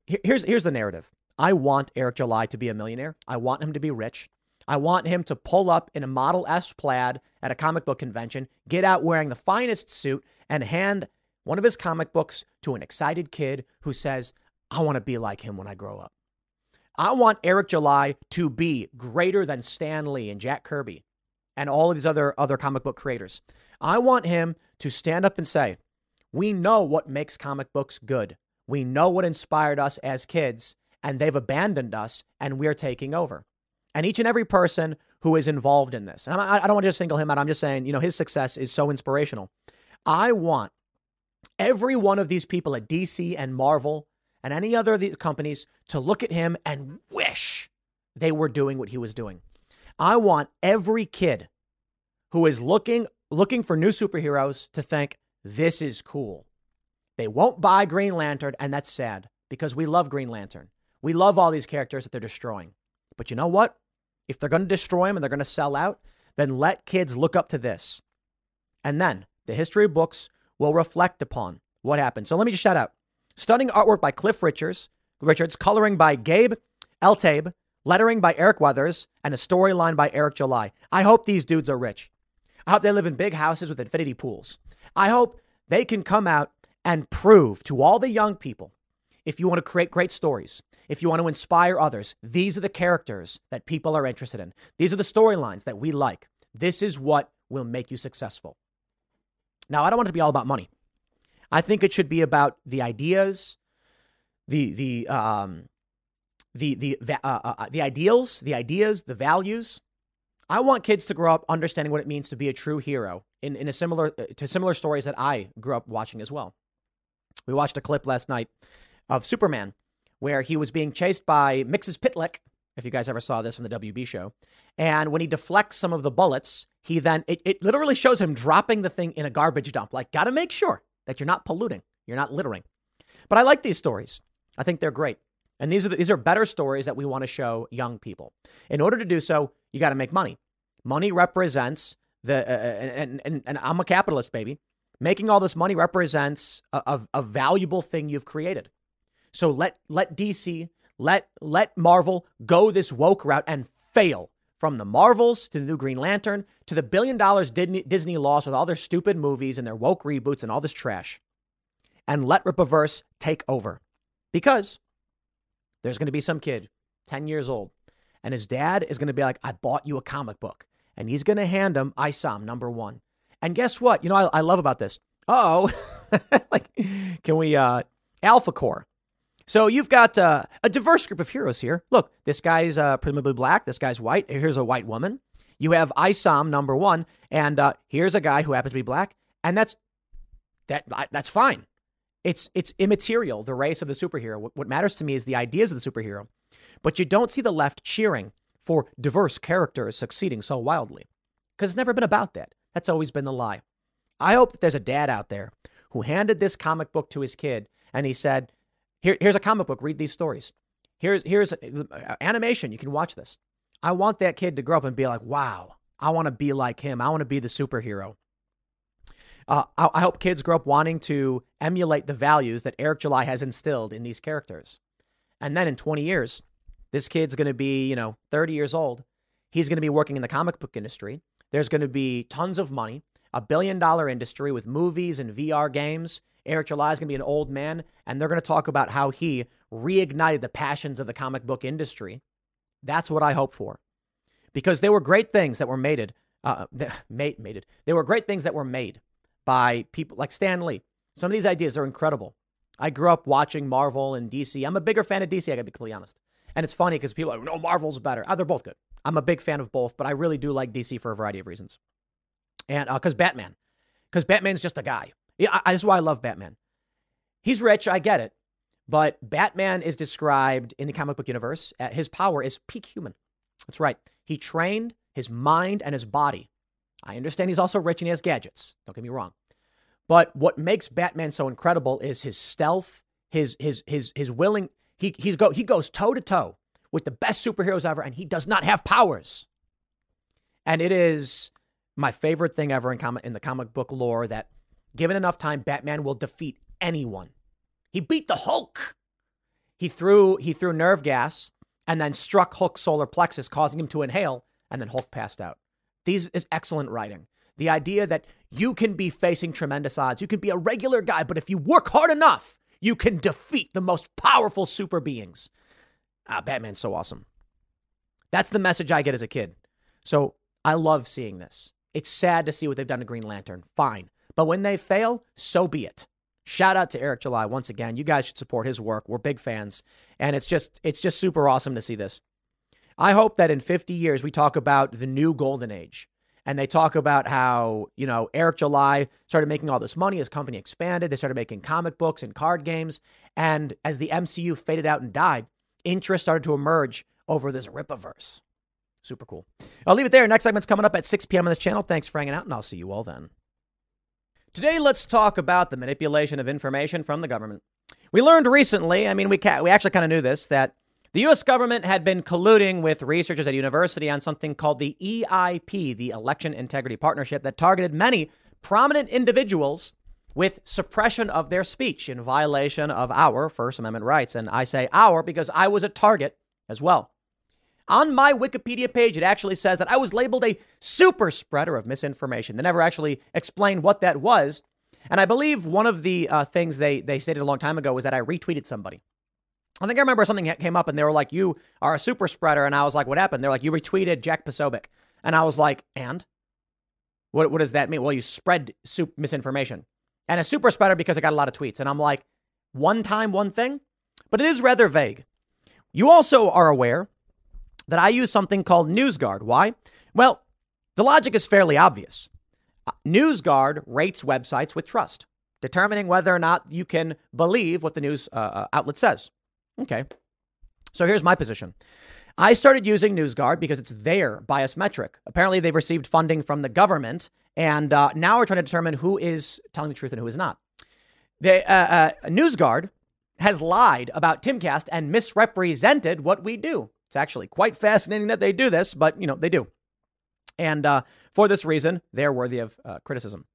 Here's here's the narrative. I want Eric July to be a millionaire. I want him to be rich. I want him to pull up in a Model S plaid at a comic book convention, get out wearing the finest suit, and hand one of his comic books to an excited kid who says, I want to be like him when I grow up. I want Eric July to be greater than Stan Lee and Jack Kirby and all of these other, other comic book creators. I want him to stand up and say, we know what makes comic books good. We know what inspired us as kids, and they've abandoned us, and we're taking over. And each and every person who is involved in this, and I, don't want to just single him out, I'm just saying, you know, his success is so inspirational. I want every one of these people at DC and Marvel and any other of these companies to look at him and wish they were doing what he was doing. I want every kid who is looking looking for new superheroes to think, this is cool. They won't buy Green Lantern, and that's sad because we love Green Lantern. We love all these characters that they're destroying. But you know what? If they're going to destroy them and they're going to sell out, then let kids look up to this. And then the history books will reflect upon what happened. So let me just shout out stunning artwork by Cliff Richards, Richards, coloring by Gabe Eltaeb, lettering by Eric Weathers, and a storyline by Eric July. I hope these dudes are rich. I hope they live in big houses with infinity pools. I hope they can come out and prove to all the young people if you want to create great stories, if you want to inspire others, these are the characters that people are interested in. These are the storylines that we like. This is what will make you successful. Now, I don't want it to be all about money. I think it should be about the ideas, the the um, the the uh, uh, uh, the ideals, the ideas, the values, I want kids to grow up understanding what it means to be a true hero in, in a similar uh, to similar stories that I grew up watching as well. We watched a clip last night of Superman where he was being chased by Mxyzptlk, if you guys ever saw this from the WB show. And when he deflects some of the bullets, he then, it, it literally shows him dropping the thing in a garbage dump. Like, gotta make sure that you're not polluting, you're not littering. But I like these stories. I think they're great. And these are the, these are better stories that we want to show young people. In order to do so, you got to make money. Money represents the uh, uh, and, and and I'm a capitalist, baby. Making all this money represents a, a, a valuable thing you've created. So let let DC, let let Marvel go this woke route and fail. From the Marvels to the new Green Lantern to the billion dollars Disney, lost with all their stupid movies and their woke reboots and all this trash. And let Rippaverse take over. Because there's going to be some kid 10 years old. And his dad is going to be like, I bought you a comic book. And he's going to hand him ISOM number one. And guess what? You know, I, I love about this. Oh, like, can we, uh, Alpha Core. So you've got uh, a diverse group of heroes here. Look, this guy's uh, presumably black. This guy's white. Here's a white woman. You have ISOM number one, and uh, here's a guy who happens to be black, and that's that. That's fine. It's it's immaterial. The race of the superhero. What, what matters to me is the ideas of the superhero. But you don't see the left cheering for diverse characters succeeding so wildly, because it's never been about that. That's always been the lie. I hope that there's a dad out there who handed this comic book to his kid, and he said, Here, "Here's a comic book. Read these stories. Here's here's uh, animation. You can watch this." I want that kid to grow up and be like, wow, I want to be like him. I want to be the superhero. Uh, I, I, hope kids grow up wanting to emulate the values that Eric July has instilled in these characters. And then in 20 years, this kid's going to be, you know, 30 years old. He's going to be working in the comic book industry. There's going to be tons of money, a billion dollar industry with movies and VR games. Eric July is going to be an old man, and they're going to talk about how he reignited the passions of the comic book industry that's what I hope for. Because there were great things that were made, uh, made, made. There were great things that were made by people like Stan Lee. Some of these ideas are incredible. I grew up watching Marvel and DC. I'm a bigger fan of DC, I gotta be completely honest. And it's funny because people are like, no, Marvel's better. Oh, they're both good. I'm a big fan of both, but I really do like DC for a variety of reasons. And because uh, Batman, because Batman's just a guy. Yeah, I, that's why I love Batman. He's rich, I get it. But Batman is described in the comic book universe, uh, his power is peak human. That's right. He trained his mind and his body. I understand he's also rich and he has gadgets. Don't get me wrong. But what makes Batman so incredible is his stealth, his his his his willing he he's go he goes toe to toe with the best superheroes ever and he does not have powers. And it is my favorite thing ever in comic in the comic book lore that given enough time Batman will defeat anyone. He beat the Hulk. He threw he threw nerve gas and then struck Hulk's solar plexus, causing him to inhale, and then Hulk passed out. These is excellent writing. The idea that you can be facing tremendous odds, you can be a regular guy, but if you work hard enough, you can defeat the most powerful super beings. Ah, Batman's so awesome. That's the message I get as a kid. So I love seeing this. It's sad to see what they've done to Green Lantern. Fine. But when they fail, so be it. Shout out to Eric July once again. You guys should support his work. We're big fans, and it's just it's just super awesome to see this. I hope that in 50 years we talk about the new golden age and they talk about how, you know, Eric July started making all this money, his company expanded, they started making comic books and card games, and as the MCU faded out and died, interest started to emerge over this Rippaverse. Super cool. I'll leave it there. Next segment's coming up at 6 p.m. on this channel. Thanks for hanging out, and I'll see you all then. Today, let's talk about the manipulation of information from the government. We learned recently, I mean, we, ca- we actually kind of knew this, that the U.S. government had been colluding with researchers at university on something called the EIP, the Election Integrity Partnership, that targeted many prominent individuals with suppression of their speech in violation of our First Amendment rights. And I say our because I was a target as well. On my Wikipedia page, it actually says that I was labeled a super spreader of misinformation. They never actually explained what that was. And I believe one of the uh, things they, they stated a long time ago was that I retweeted somebody. I think I remember something that came up and they were like, You are a super spreader. And I was like, What happened? They're like, You retweeted Jack Posobiec. And I was like, And? What, what does that mean? Well, you spread misinformation. And a super spreader because I got a lot of tweets. And I'm like, One time, one thing? But it is rather vague. You also are aware that I use something called NewsGuard. Why? Well, the logic is fairly obvious. Uh, NewsGuard rates websites with trust, determining whether or not you can believe what the news uh, uh, outlet says. Okay. So here's my position. I started using NewsGuard because it's their bias metric. Apparently, they've received funding from the government, and uh, now we're trying to determine who is telling the truth and who is not. The uh, uh, NewsGuard has lied about Timcast and misrepresented what we do. It's actually quite fascinating that they do this, but you know, they do. And uh, for this reason, they're worthy of uh, criticism.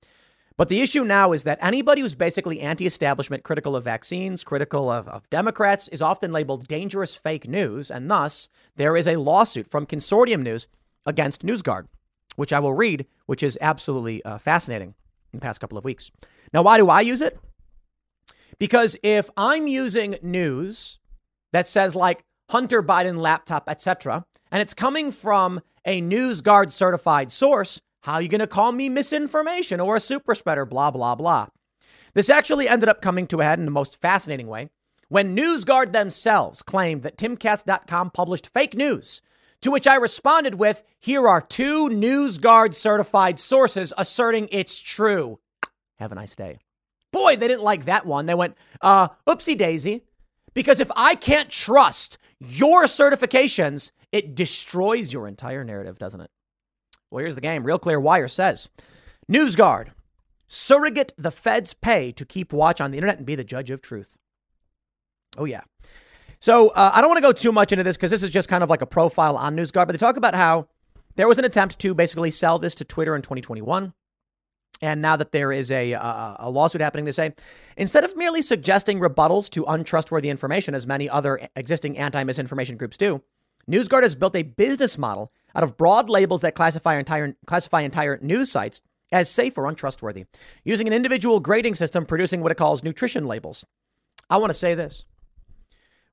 But the issue now is that anybody who's basically anti establishment, critical of vaccines, critical of, of, Democrats, is often labeled dangerous fake news. And thus, there is a lawsuit from Consortium News against NewsGuard, which I will read, which is absolutely uh, fascinating in the past couple of weeks. Now, why do I use it? Because if I'm using news that says, like, Hunter Biden laptop, etc., and it's coming from a NewsGuard certified source, how are you going to call me misinformation or a super spreader? Blah, blah, blah. This actually ended up coming to a head in the most fascinating way when NewsGuard themselves claimed that timcast.com published fake news. To which I responded with, here are two NewsGuard certified sources asserting it's true. Have a nice day. Boy, they didn't like that one. They went, uh, oopsie daisy. Because if I can't trust your certifications, it destroys your entire narrative, doesn't it? Well, here's the game. Real Clear Wire says NewsGuard, surrogate the feds pay to keep watch on the internet and be the judge of truth. Oh, yeah. So uh, I don't want to go too much into this because this is just kind of like a profile on NewsGuard, but they talk about how there was an attempt to basically sell this to Twitter in 2021. And now that there is a, a, a lawsuit happening, they say instead of merely suggesting rebuttals to untrustworthy information, as many other existing anti misinformation groups do, NewsGuard has built a business model out of broad labels that classify entire, classify entire news sites as safe or untrustworthy, using an individual grading system producing what it calls nutrition labels. I want to say this.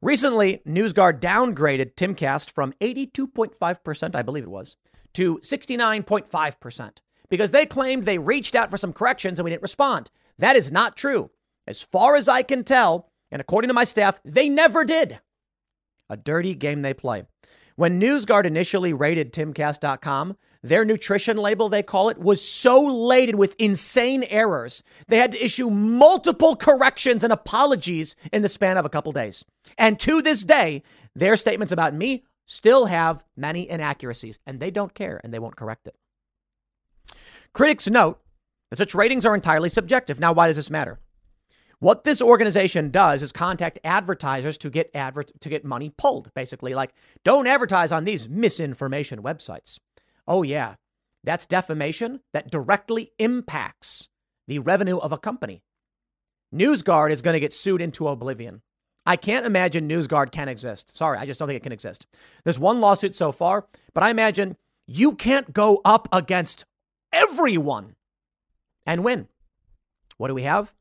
Recently, NewsGuard downgraded Timcast from 82.5%, I believe it was, to 69.5% because they claimed they reached out for some corrections and we didn't respond. That is not true. As far as I can tell, and according to my staff, they never did. A dirty game they play. When NewsGuard initially rated timcast.com, their nutrition label, they call it, was so laden with insane errors, they had to issue multiple corrections and apologies in the span of a couple days. And to this day, their statements about me still have many inaccuracies, and they don't care and they won't correct it. Critics note that such ratings are entirely subjective. Now, why does this matter? What this organization does is contact advertisers to get adver- to get money pulled, basically. Like, don't advertise on these misinformation websites. Oh, yeah, that's defamation that directly impacts the revenue of a company. NewsGuard is going to get sued into oblivion. I can't imagine NewsGuard can exist. Sorry, I just don't think it can exist. There's one lawsuit so far, but I imagine you can't go up against everyone and win. What do we have?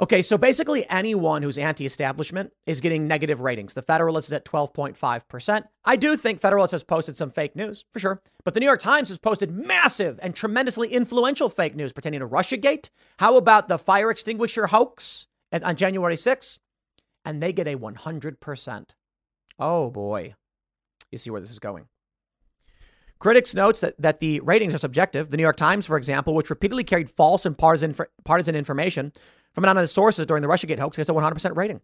Okay, so basically anyone who's anti establishment is getting negative ratings. The Federalist is at 12.5%. I do think Federalist has posted some fake news, for sure. But the New York Times has posted massive and tremendously influential fake news pertaining to Russiagate. How about the fire extinguisher hoax on January 6th? And they get a 100%. Oh boy. You see where this is going. Critics notes that, that the ratings are subjective. The New York Times, for example, which repeatedly carried false and partisan, partisan information from anonymous sources during the Russiagate hoax, gets a 100% rating.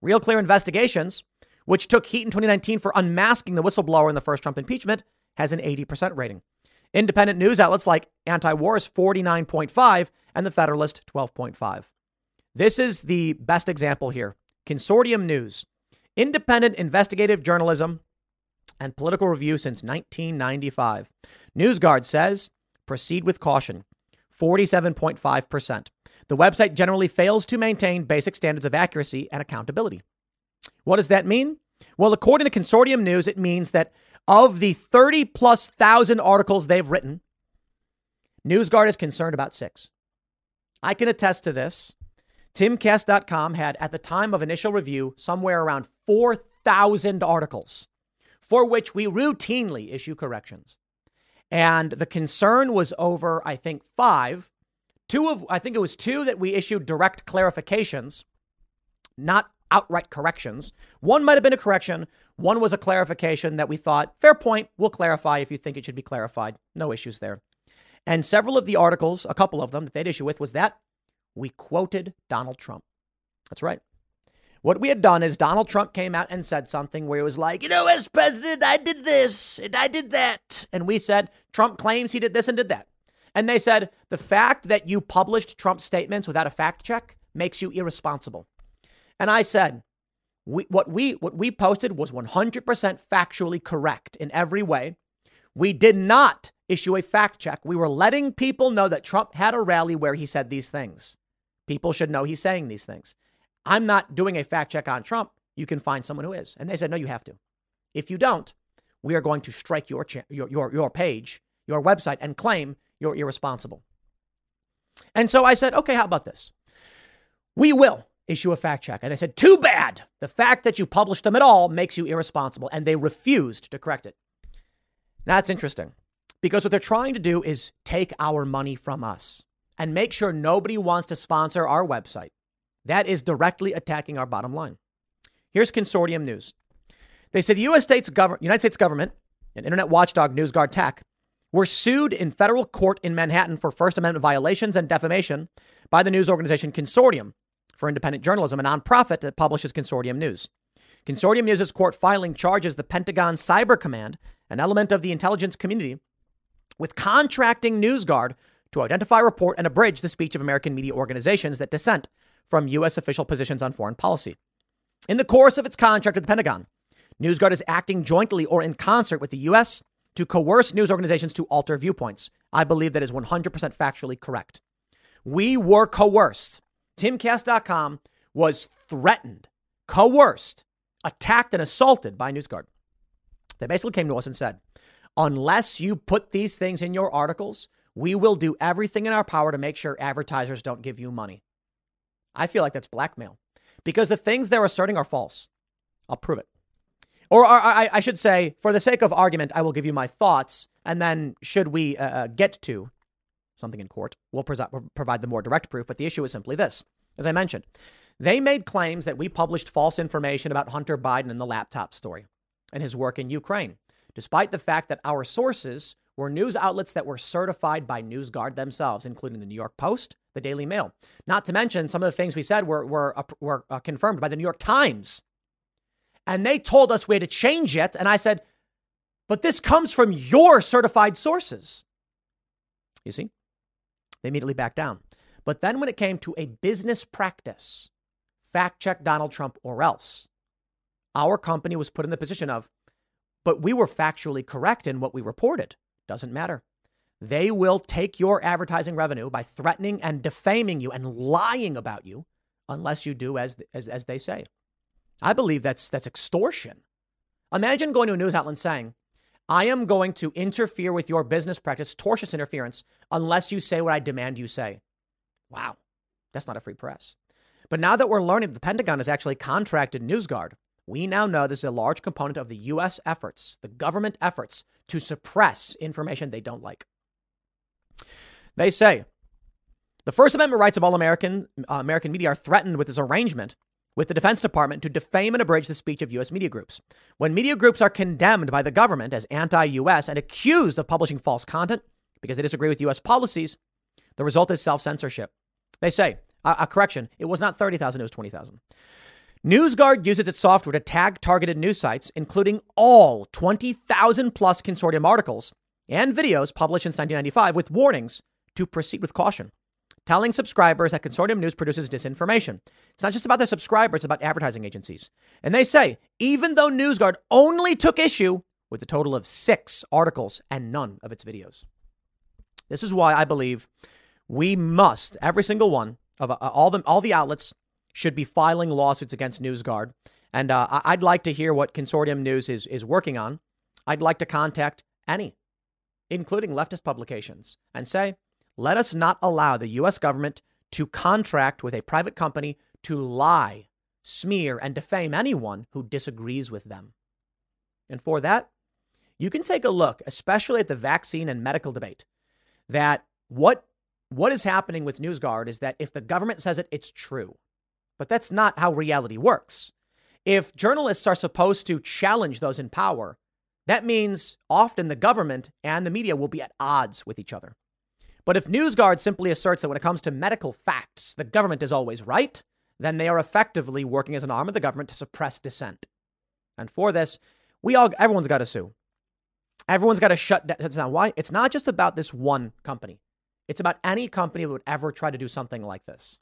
Real Clear Investigations, which took heat in 2019 for unmasking the whistleblower in the first Trump impeachment, has an 80% rating. Independent news outlets like Anti-War is 49.5 and The Federalist 12.5. This is the best example here. Consortium News, independent investigative journalism and political review since 1995. NewsGuard says proceed with caution, 47.5%. The website generally fails to maintain basic standards of accuracy and accountability. What does that mean? Well, according to Consortium News, it means that of the 30 plus thousand articles they've written, NewsGuard is concerned about six. I can attest to this. TimCast.com had, at the time of initial review, somewhere around 4,000 articles for which we routinely issue corrections. And the concern was over, I think, five. Two of, I think it was two that we issued direct clarifications, not outright corrections. One might have been a correction. One was a clarification that we thought, fair point, we'll clarify if you think it should be clarified. No issues there. And several of the articles, a couple of them that they'd issue with, was that we quoted Donald Trump. That's right. What we had done is Donald Trump came out and said something where he was like, you know, as president, I did this and I did that. And we said, Trump claims he did this and did that. And they said, the fact that you published Trump's statements without a fact check makes you irresponsible. And I said, we, what we what we posted was 100% factually correct in every way. We did not issue a fact check. We were letting people know that Trump had a rally where he said these things. People should know he's saying these things. I'm not doing a fact check on Trump. You can find someone who is. And they said, no, you have to. If you don't, we are going to strike your, cha- your, your, your page, your website, and claim you're irresponsible. And so I said, okay, how about this? We will issue a fact check. And they said, too bad. The fact that you published them at all makes you irresponsible. And they refused to correct it. That's interesting because what they're trying to do is take our money from us and make sure nobody wants to sponsor our website. That is directly attacking our bottom line. Here's consortium news. They say the US States gov- United States government and internet watchdog NewsGuard Tech were sued in federal court in Manhattan for First Amendment violations and defamation by the news organization Consortium for Independent Journalism, a nonprofit that publishes Consortium News. Consortium News' court filing charges the Pentagon Cyber Command, an element of the intelligence community, with contracting NewsGuard to identify, report, and abridge the speech of American media organizations that dissent from U.S. official positions on foreign policy. In the course of its contract with the Pentagon, NewsGuard is acting jointly or in concert with the U.S. to coerce news organizations to alter viewpoints. I believe that is 100% factually correct. We were coerced. Timcast.com was threatened, coerced, attacked, and assaulted by NewsGuard. They basically came to us and said, unless you put these things in your articles, we will do everything in our power to make sure advertisers don't give you money. I feel like that's blackmail because the things they're asserting are false. I'll prove it. Or, I, I, should say, for the sake of argument, I will give you my thoughts. And then, should we uh, uh get to something in court, we'll provide the more direct proof. But the issue is simply this as I mentioned, they made claims that we published false information about Hunter Biden and the laptop story and his work in Ukraine, despite the fact that our sources were news outlets that were certified by NewsGuard themselves, including the New York Post, the Daily Mail. Not to mention, some of the things we said were, were, uh, were uh, confirmed by the New York Times. And they told us we had to change it. And I said, but this comes from your certified sources. You see, they immediately backed down. But then when it came to a business practice, fact check Donald Trump or else, our company was put in the position of, but we were factually correct in what we reported. Doesn't matter. They will take your advertising revenue by threatening and defaming you and lying about you unless you do as, as, as they say. I believe that's, that's extortion. Imagine going to a news outlet and saying, I am going to interfere with your business practice, tortious interference, unless you say what I demand you say. Wow, that's not a free press. But now that we're learning that the Pentagon has actually contracted NewsGuard, we now know this is a large component of the U.S. efforts, the government efforts to suppress information they don't like. They say the First Amendment rights of all American uh, American media are threatened with this arrangement with the Defense Department to defame and abridge the speech of U.S. media groups. When media groups are condemned by the government as anti-U.S. and accused of publishing false content because they disagree with U.S. policies, the result is self-censorship. They say, a, a correction, it was not 30,000, it was 20,000. NewsGuard uses its software to tag targeted news sites, including all 20,000 plus consortium articles and videos published since 1995 with warnings to proceed with caution, telling subscribers that consortium news produces disinformation. It's not just about their subscribers, it's about advertising agencies. And they say, even though NewsGuard only took issue with a total of six articles and none of its videos. This is why I believe we must, every single one of uh, all the all the outlets should be filing lawsuits against NewsGuard. And uh, I'd like to hear what Consortium News is is working on. I'd like to contact any, including leftist publications, and say, let us not allow the U.S. government to contract with a private company to lie, smear, and defame anyone who disagrees with them. And for that, you can take a look, especially at the vaccine and medical debate, that what what is happening with NewsGuard is that if the government says it, it's true. But that's not how reality works. If journalists are supposed to challenge those in power, that means often the government and the media will be at odds with each other. But if NewsGuard simply asserts that when it comes to medical facts, the government is always right, then they are effectively working as an arm of the government to suppress dissent. And for this, we all everyone's got to sue. Everyone's got to shut down. Why? It's not just about this one company. It's about any company that would ever try to do something like this.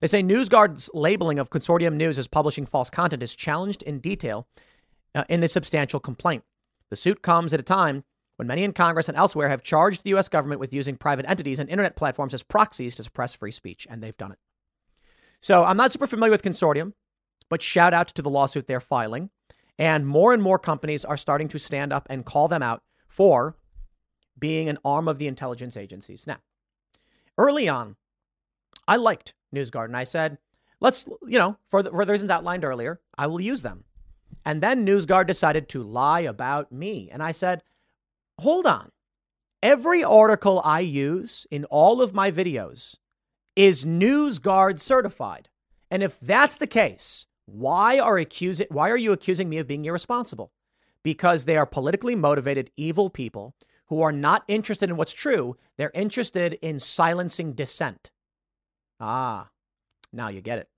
They say NewsGuard's labeling of Consortium News as publishing false content is challenged in detail uh, in the substantial complaint. The suit comes at a time when many in Congress and elsewhere have charged the U.S. government with using private entities and internet platforms as proxies to suppress free speech, and they've done it. So I'm not super familiar with Consortium, but shout out to the lawsuit they're filing. And more and more companies are starting to stand up and call them out for being an arm of the intelligence agencies. Now, early on, I liked NewsGuard, and I said, let's, you know, for the, for the reasons outlined earlier, I will use them. And then NewsGuard decided to lie about me. And I said, hold on. Every article I use in all of my videos is NewsGuard certified. And if that's the case, why are accusing why are you accusing me of being irresponsible? Because they are politically motivated evil people who are not interested in what's true, they're interested in silencing dissent. Ah, now you get it.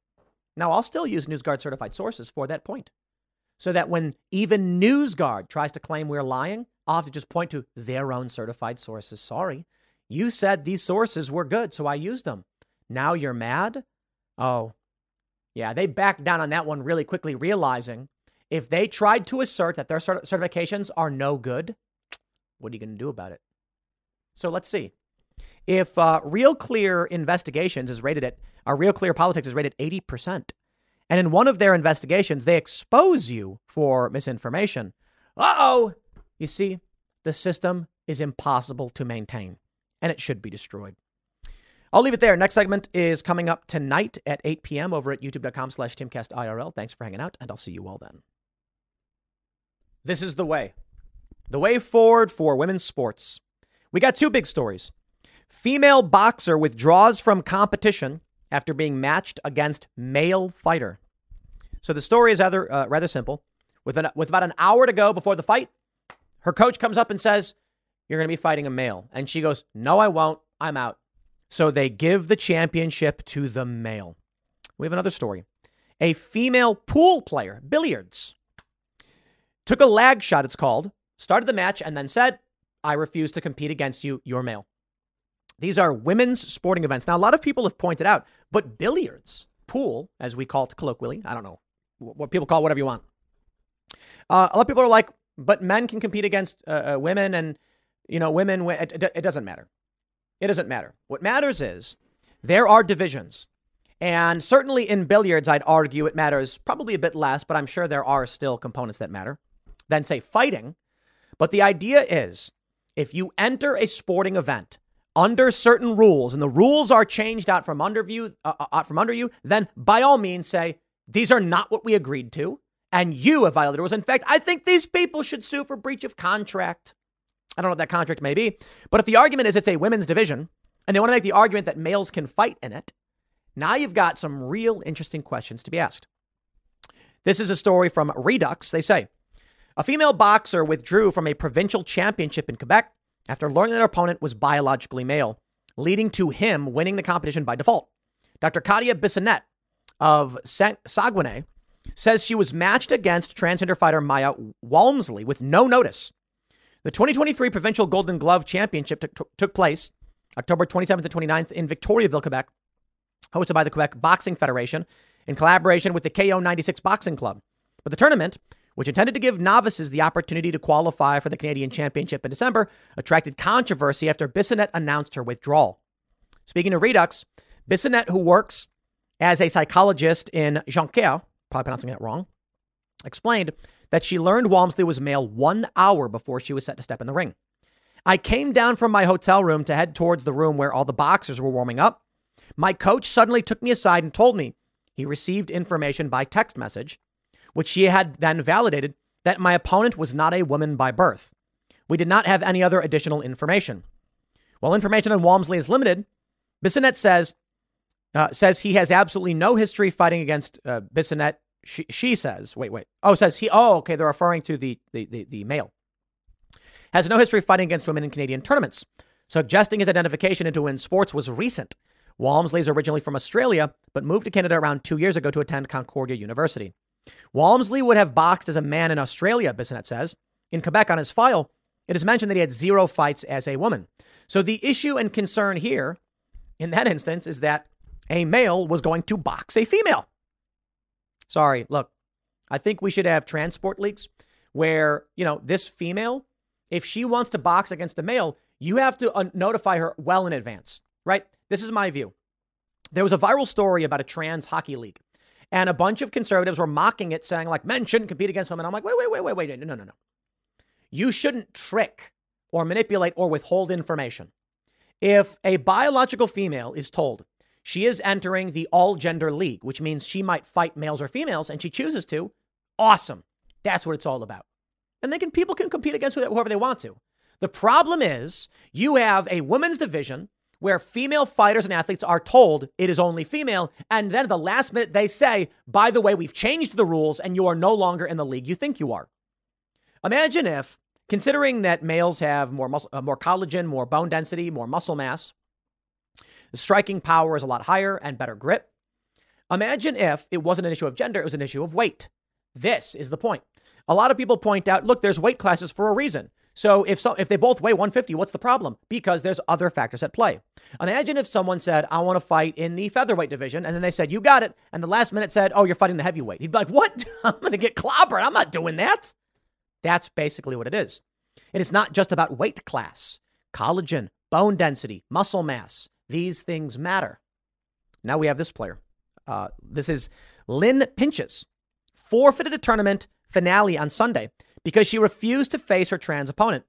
Now I'll still use NewsGuard certified sources for that point. So that when even NewsGuard tries to claim we're lying, I'll have to just point to their own certified sources. Sorry. You said these sources were good, so I used them. Now you're mad? Oh, yeah, they backed down on that one really quickly, realizing if they tried to assert that their certifications are no good, what are you going to do about it? So let's see. If uh, Real Clear Investigations is rated at, uh, Real Clear Politics is rated 80%, and in one of their investigations, they expose you for misinformation. Uh oh! You see, the system is impossible to maintain, and it should be destroyed. I'll leave it there. Next segment is coming up tonight at 8 p.m. over at youtube.com slash timcastirl. Thanks for hanging out, and I'll see you all then. This is the way. The way forward for women's sports. We got two big stories. Female boxer withdraws from competition after being matched against male fighter. So the story is rather, uh, rather simple. With, an, with about an hour to go before the fight, her coach comes up and says, You're going to be fighting a male. And she goes, No, I won't. I'm out. So they give the championship to the male. We have another story. A female pool player, billiards, took a lag shot, it's called, started the match, and then said, I refuse to compete against you. You're male. These are women's sporting events. Now, a lot of people have pointed out, but billiards, pool, as we call it colloquially, I don't know what people call it, whatever you want. Uh, a lot of people are like, but men can compete against uh, uh, women, and you know, women. It, it doesn't matter. It doesn't matter. What matters is there are divisions. And certainly in billiards, I'd argue it matters probably a bit less, but I'm sure there are still components that matter than, say, fighting. But the idea is if you enter a sporting event under certain rules and the rules are changed out from under you, uh, uh, out from under you, then by all means say, these are not what we agreed to. And you have violated rules. In fact, I think these people should sue for breach of contract. I don't know what that contract may be. But if the argument is it's a women's division and they want to make the argument that males can fight in it, now you've got some real interesting questions to be asked. This is a story from Reduxx. They say a female boxer withdrew from a provincial championship in Quebec after learning that her opponent was biologically male, leading to him winning the competition by default. Dr. Katia Bissonnette of Saguenay says she was matched against transgender fighter Maya Walmsley with no notice the 2023 Provincial Golden Glove Championship t- t- took place October 27th to 29th in Victoriaville, Quebec, hosted by the Quebec Boxing Federation in collaboration with the KO 96 Boxing Club. But the tournament, which intended to give novices the opportunity to qualify for the Canadian Championship in December, attracted controversy after Bissonnette announced her withdrawal. Speaking of Reduxx, Bissonnette, who works as a psychologist in Jonquière, probably pronouncing that wrong, explained that she learned Walmsley was male one hour before she was set to step in the ring. I came down from my hotel room to head towards the room where all the boxers were warming up. My coach suddenly took me aside and told me he received information by text message, which he had then validated that my opponent was not a woman by birth. We did not have any other additional information. While information on Walmsley is limited, Bissonnette says uh, says he has absolutely no history fighting against uh, Bissonnette she, she says, wait, wait. Oh, says he, oh, okay, they're referring to the, the, the, the male. Has no history fighting against women in Canadian tournaments, suggesting his identification into women's sports was recent. Walmsley is originally from Australia, but moved to Canada around two years ago to attend Concordia University. Walmsley would have boxed as a man in Australia, Bissonnette says. In Quebec, on his file, it is mentioned that he had zero fights as a woman. So the issue and concern here, in that instance, is that a male was going to box a female. Sorry, look, I think we should have transport leagues where, you know, this female, if she wants to box against a male, you have to uh, notify her well in advance, right? This is my view. There was a viral story about a trans hockey league, and a bunch of conservatives were mocking it, saying, like, men shouldn't compete against women. I'm like, wait, wait, wait, wait, wait. No, no, no. No. You shouldn't trick or manipulate or withhold information. If a biological female is told she is entering the all gender league, which means she might fight males or females and she chooses to. Awesome. That's what it's all about. And they can people can compete against whoever they want to. The problem is you have a women's division where female fighters and athletes are told it is only female, and then at the last minute they say, by the way, we've changed the rules and you are no longer in the league you think you are. Imagine if, considering that males have more muscle, uh, more collagen, more bone density, more muscle mass, the striking power is a lot higher and better grip. Imagine if it wasn't an issue of gender, it was an issue of weight. This is the point. A lot of people point out, look, there's weight classes for a reason. So if so, if they both weigh 150, what's the problem? Because there's other factors at play. Imagine if someone said, "I want to fight in the featherweight division," and then they said, "You got it," and the last minute said, "Oh, you're fighting the heavyweight." He'd be like, "What? I'm going to get clobbered. I'm not doing that." That's basically what it is. It is not just about weight class, collagen, bone density, muscle mass. These things matter. Now we have this player. Uh, this is Lynn Pinches, forfeited a tournament finale on Sunday because she refused to face her trans opponent,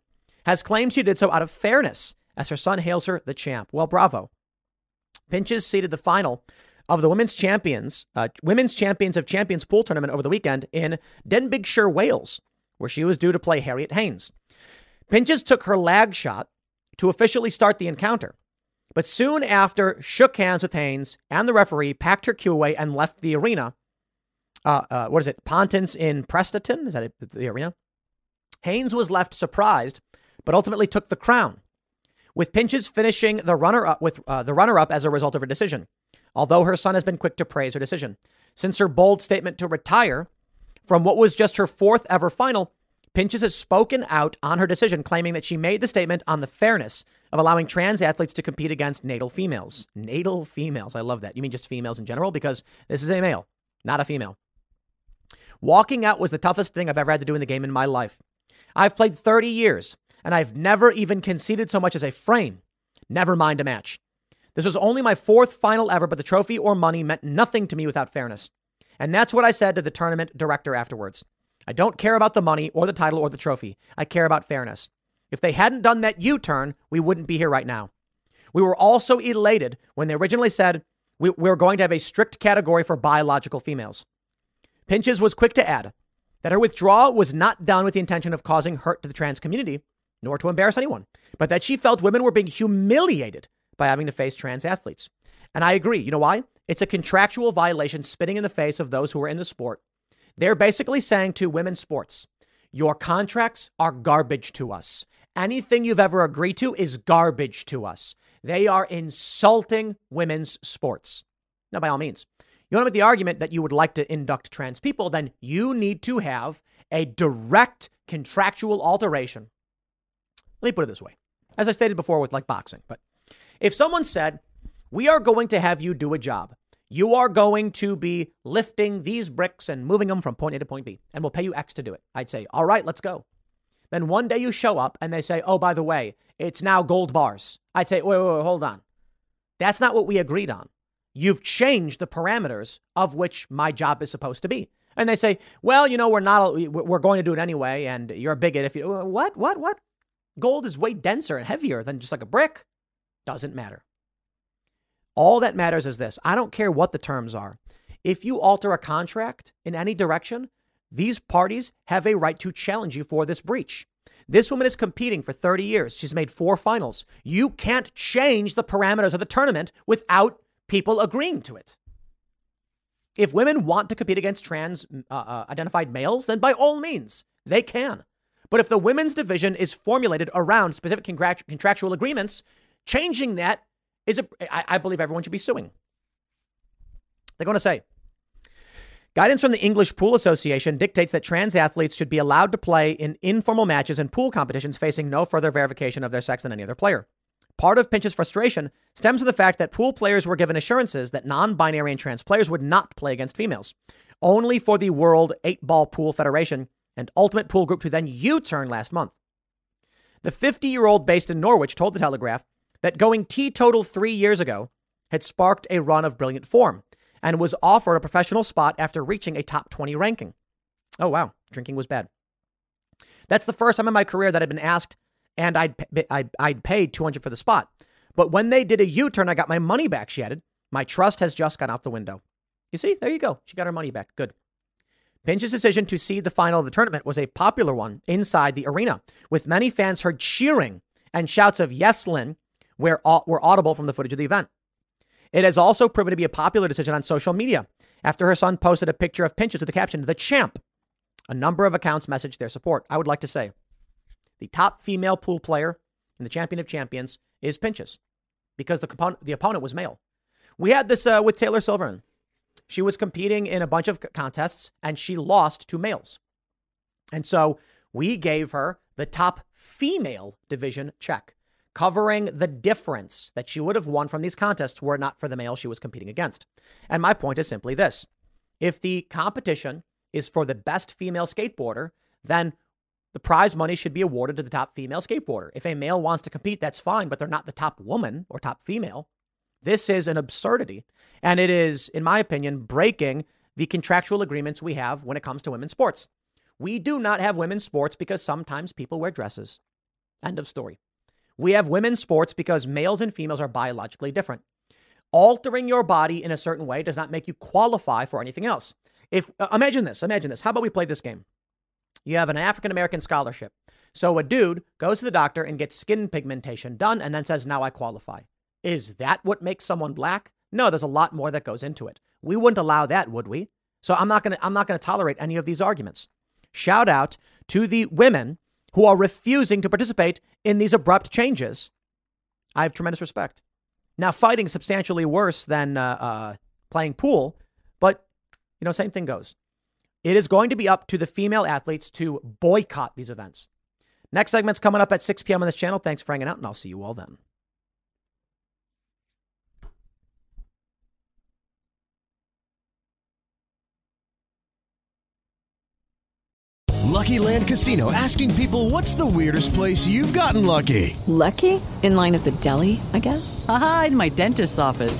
has claimed she did so out of fairness as her son hails her the champ. Well, bravo. Pinches ceded the final of the women's champions, uh, women's champions of champions pool tournament over the weekend in Denbighshire, Wales, where she was due to play Harriet Haynes. Pinches took her lag shot to officially start the encounter but soon after shook hands with Haynes and the referee, packed her cue away, and left the arena. Uh, uh, what is it? Pontins in Prestatyn? Is that the arena? Haynes was left surprised, but ultimately took the crown, with Pinches finishing the runner-up with uh, the runner-up as a result of her decision. Although her son has been quick to praise her decision, since her bold statement to retire from what was just her fourth ever final, Pinches has spoken out on her decision, claiming that she made the statement on the fairness of allowing trans athletes to compete against natal females. Natal females. I love that. You mean just females in general? Because this is a male, not a female. Walking out was the toughest thing I've ever had to do in the game in my life. I've played 30 years, and I've never even conceded so much as a frame, never mind a match. This was only my fourth final ever, but the trophy or money meant nothing to me without fairness. And that's what I said to the tournament director afterwards. I don't care about the money or the title or the trophy. I care about fairness. If they hadn't done that U turn, we wouldn't be here right now. We were also elated when they originally said we, we were going to have a strict category for biological females. Pinches was quick to add that her withdrawal was not done with the intention of causing hurt to the trans community, nor to embarrass anyone, but that she felt women were being humiliated by having to face trans athletes. And I agree. You know why? It's a contractual violation spitting in the face of those who are in the sport they're basically saying to women's sports, your contracts are garbage to us. Anything you've ever agreed to is garbage to us. They are insulting women's sports. Now, by all means, you want to make the argument that you would like to induct trans people, then you need to have a direct contractual alteration. Let me put it this way. As I stated before with like boxing, but if someone said, we are going to have you do a job you are going to be lifting these bricks and moving them from point A to point B, and we'll pay you X to do it. I'd say, all right, let's go. Then one day you show up and they say, oh, by the way, it's now gold bars. I'd say, wait, wait, wait, hold on. That's not what we agreed on. You've changed the parameters of which my job is supposed to be. And they say, well, you know, we're not, we're going to do it anyway, and you're a bigot if you, what, what, what? Gold is way denser and heavier than just like a brick. Doesn't matter. All that matters is this I don't care what the terms are. If you alter a contract in any direction, these parties have a right to challenge you for this breach. This woman is competing for 30 years. She's made four finals. You can't change the parameters of the tournament without people agreeing to it. If women want to compete against trans uh, uh, identified males, then by all means, they can. But if the women's division is formulated around specific contractual agreements, changing that is it, I, I believe everyone should be suing. They're going to say guidance from the English Pool Association dictates that trans athletes should be allowed to play in informal matches and pool competitions facing no further verification of their sex than any other player. Part of Pinch's frustration stems from the fact that pool players were given assurances that non binary and trans players would not play against females. Only for the World 8 Ball Pool Federation and Ultimate Pool Group to then U turn last month. The 50 year old based in Norwich told the Telegraph that going teetotal three years ago had sparked a run of brilliant form and was offered a professional spot after reaching a top 20 ranking. Oh, wow. Drinking was bad. That's the first time in my career that I'd been asked and I'd, I'd, I'd paid 200 for the spot. But when they did a U turn, I got my money back, she added. My trust has just gone out the window. You see, there you go. She got her money back. Good. Pinch's decision to cede the final of the tournament was a popular one inside the arena, with many fans heard cheering and shouts of Yes, Lynn were, were audible from the footage of the event. It has also proven to be a popular decision on social media after her son posted a picture of Pinches with the caption, The Champ. A number of accounts messaged their support. I would like to say the top female pool player in the champion of champions is Pinches because the, the opponent was male. We had this uh, with Taylor Silverman. She was competing in a bunch of contests and she lost to males. And so we gave her the top female division check, covering the difference that she would have won from these contests were it not for the male she was competing against. And my point is simply this if the competition is for the best female skateboarder, then the prize money should be awarded to the top female skateboarder. If a male wants to compete, that's fine, but they're not the top woman or top female. This is an absurdity. And it is, in my opinion, breaking the contractual agreements we have when it comes to women's sports. We do not have women's sports because sometimes people wear dresses. End of story. We have women's sports because males and females are biologically different. Altering your body in a certain way does not make you qualify for anything else. If uh, imagine this, imagine this. How about we play this game? You have an African American scholarship. So a dude goes to the doctor and gets skin pigmentation done and then says, "Now I qualify." Is that what makes someone black? No, there's a lot more that goes into it. We wouldn't allow that, would we? So I'm not to I'm not to tolerate any of these arguments. Shout out to the women who are refusing to participate in these abrupt changes. I have tremendous respect. Now, fighting is substantially worse than uh, uh, playing pool, but you know, same thing goes. It is going to be up to the female athletes to boycott these events. Next segment's coming up at 6 p.m. on this channel. Thanks for hanging out, and I'll see you all then. Lucky Land Casino asking people what's the weirdest place you've gotten lucky? Lucky? In line at the deli, I guess? Aha, in my dentist's office.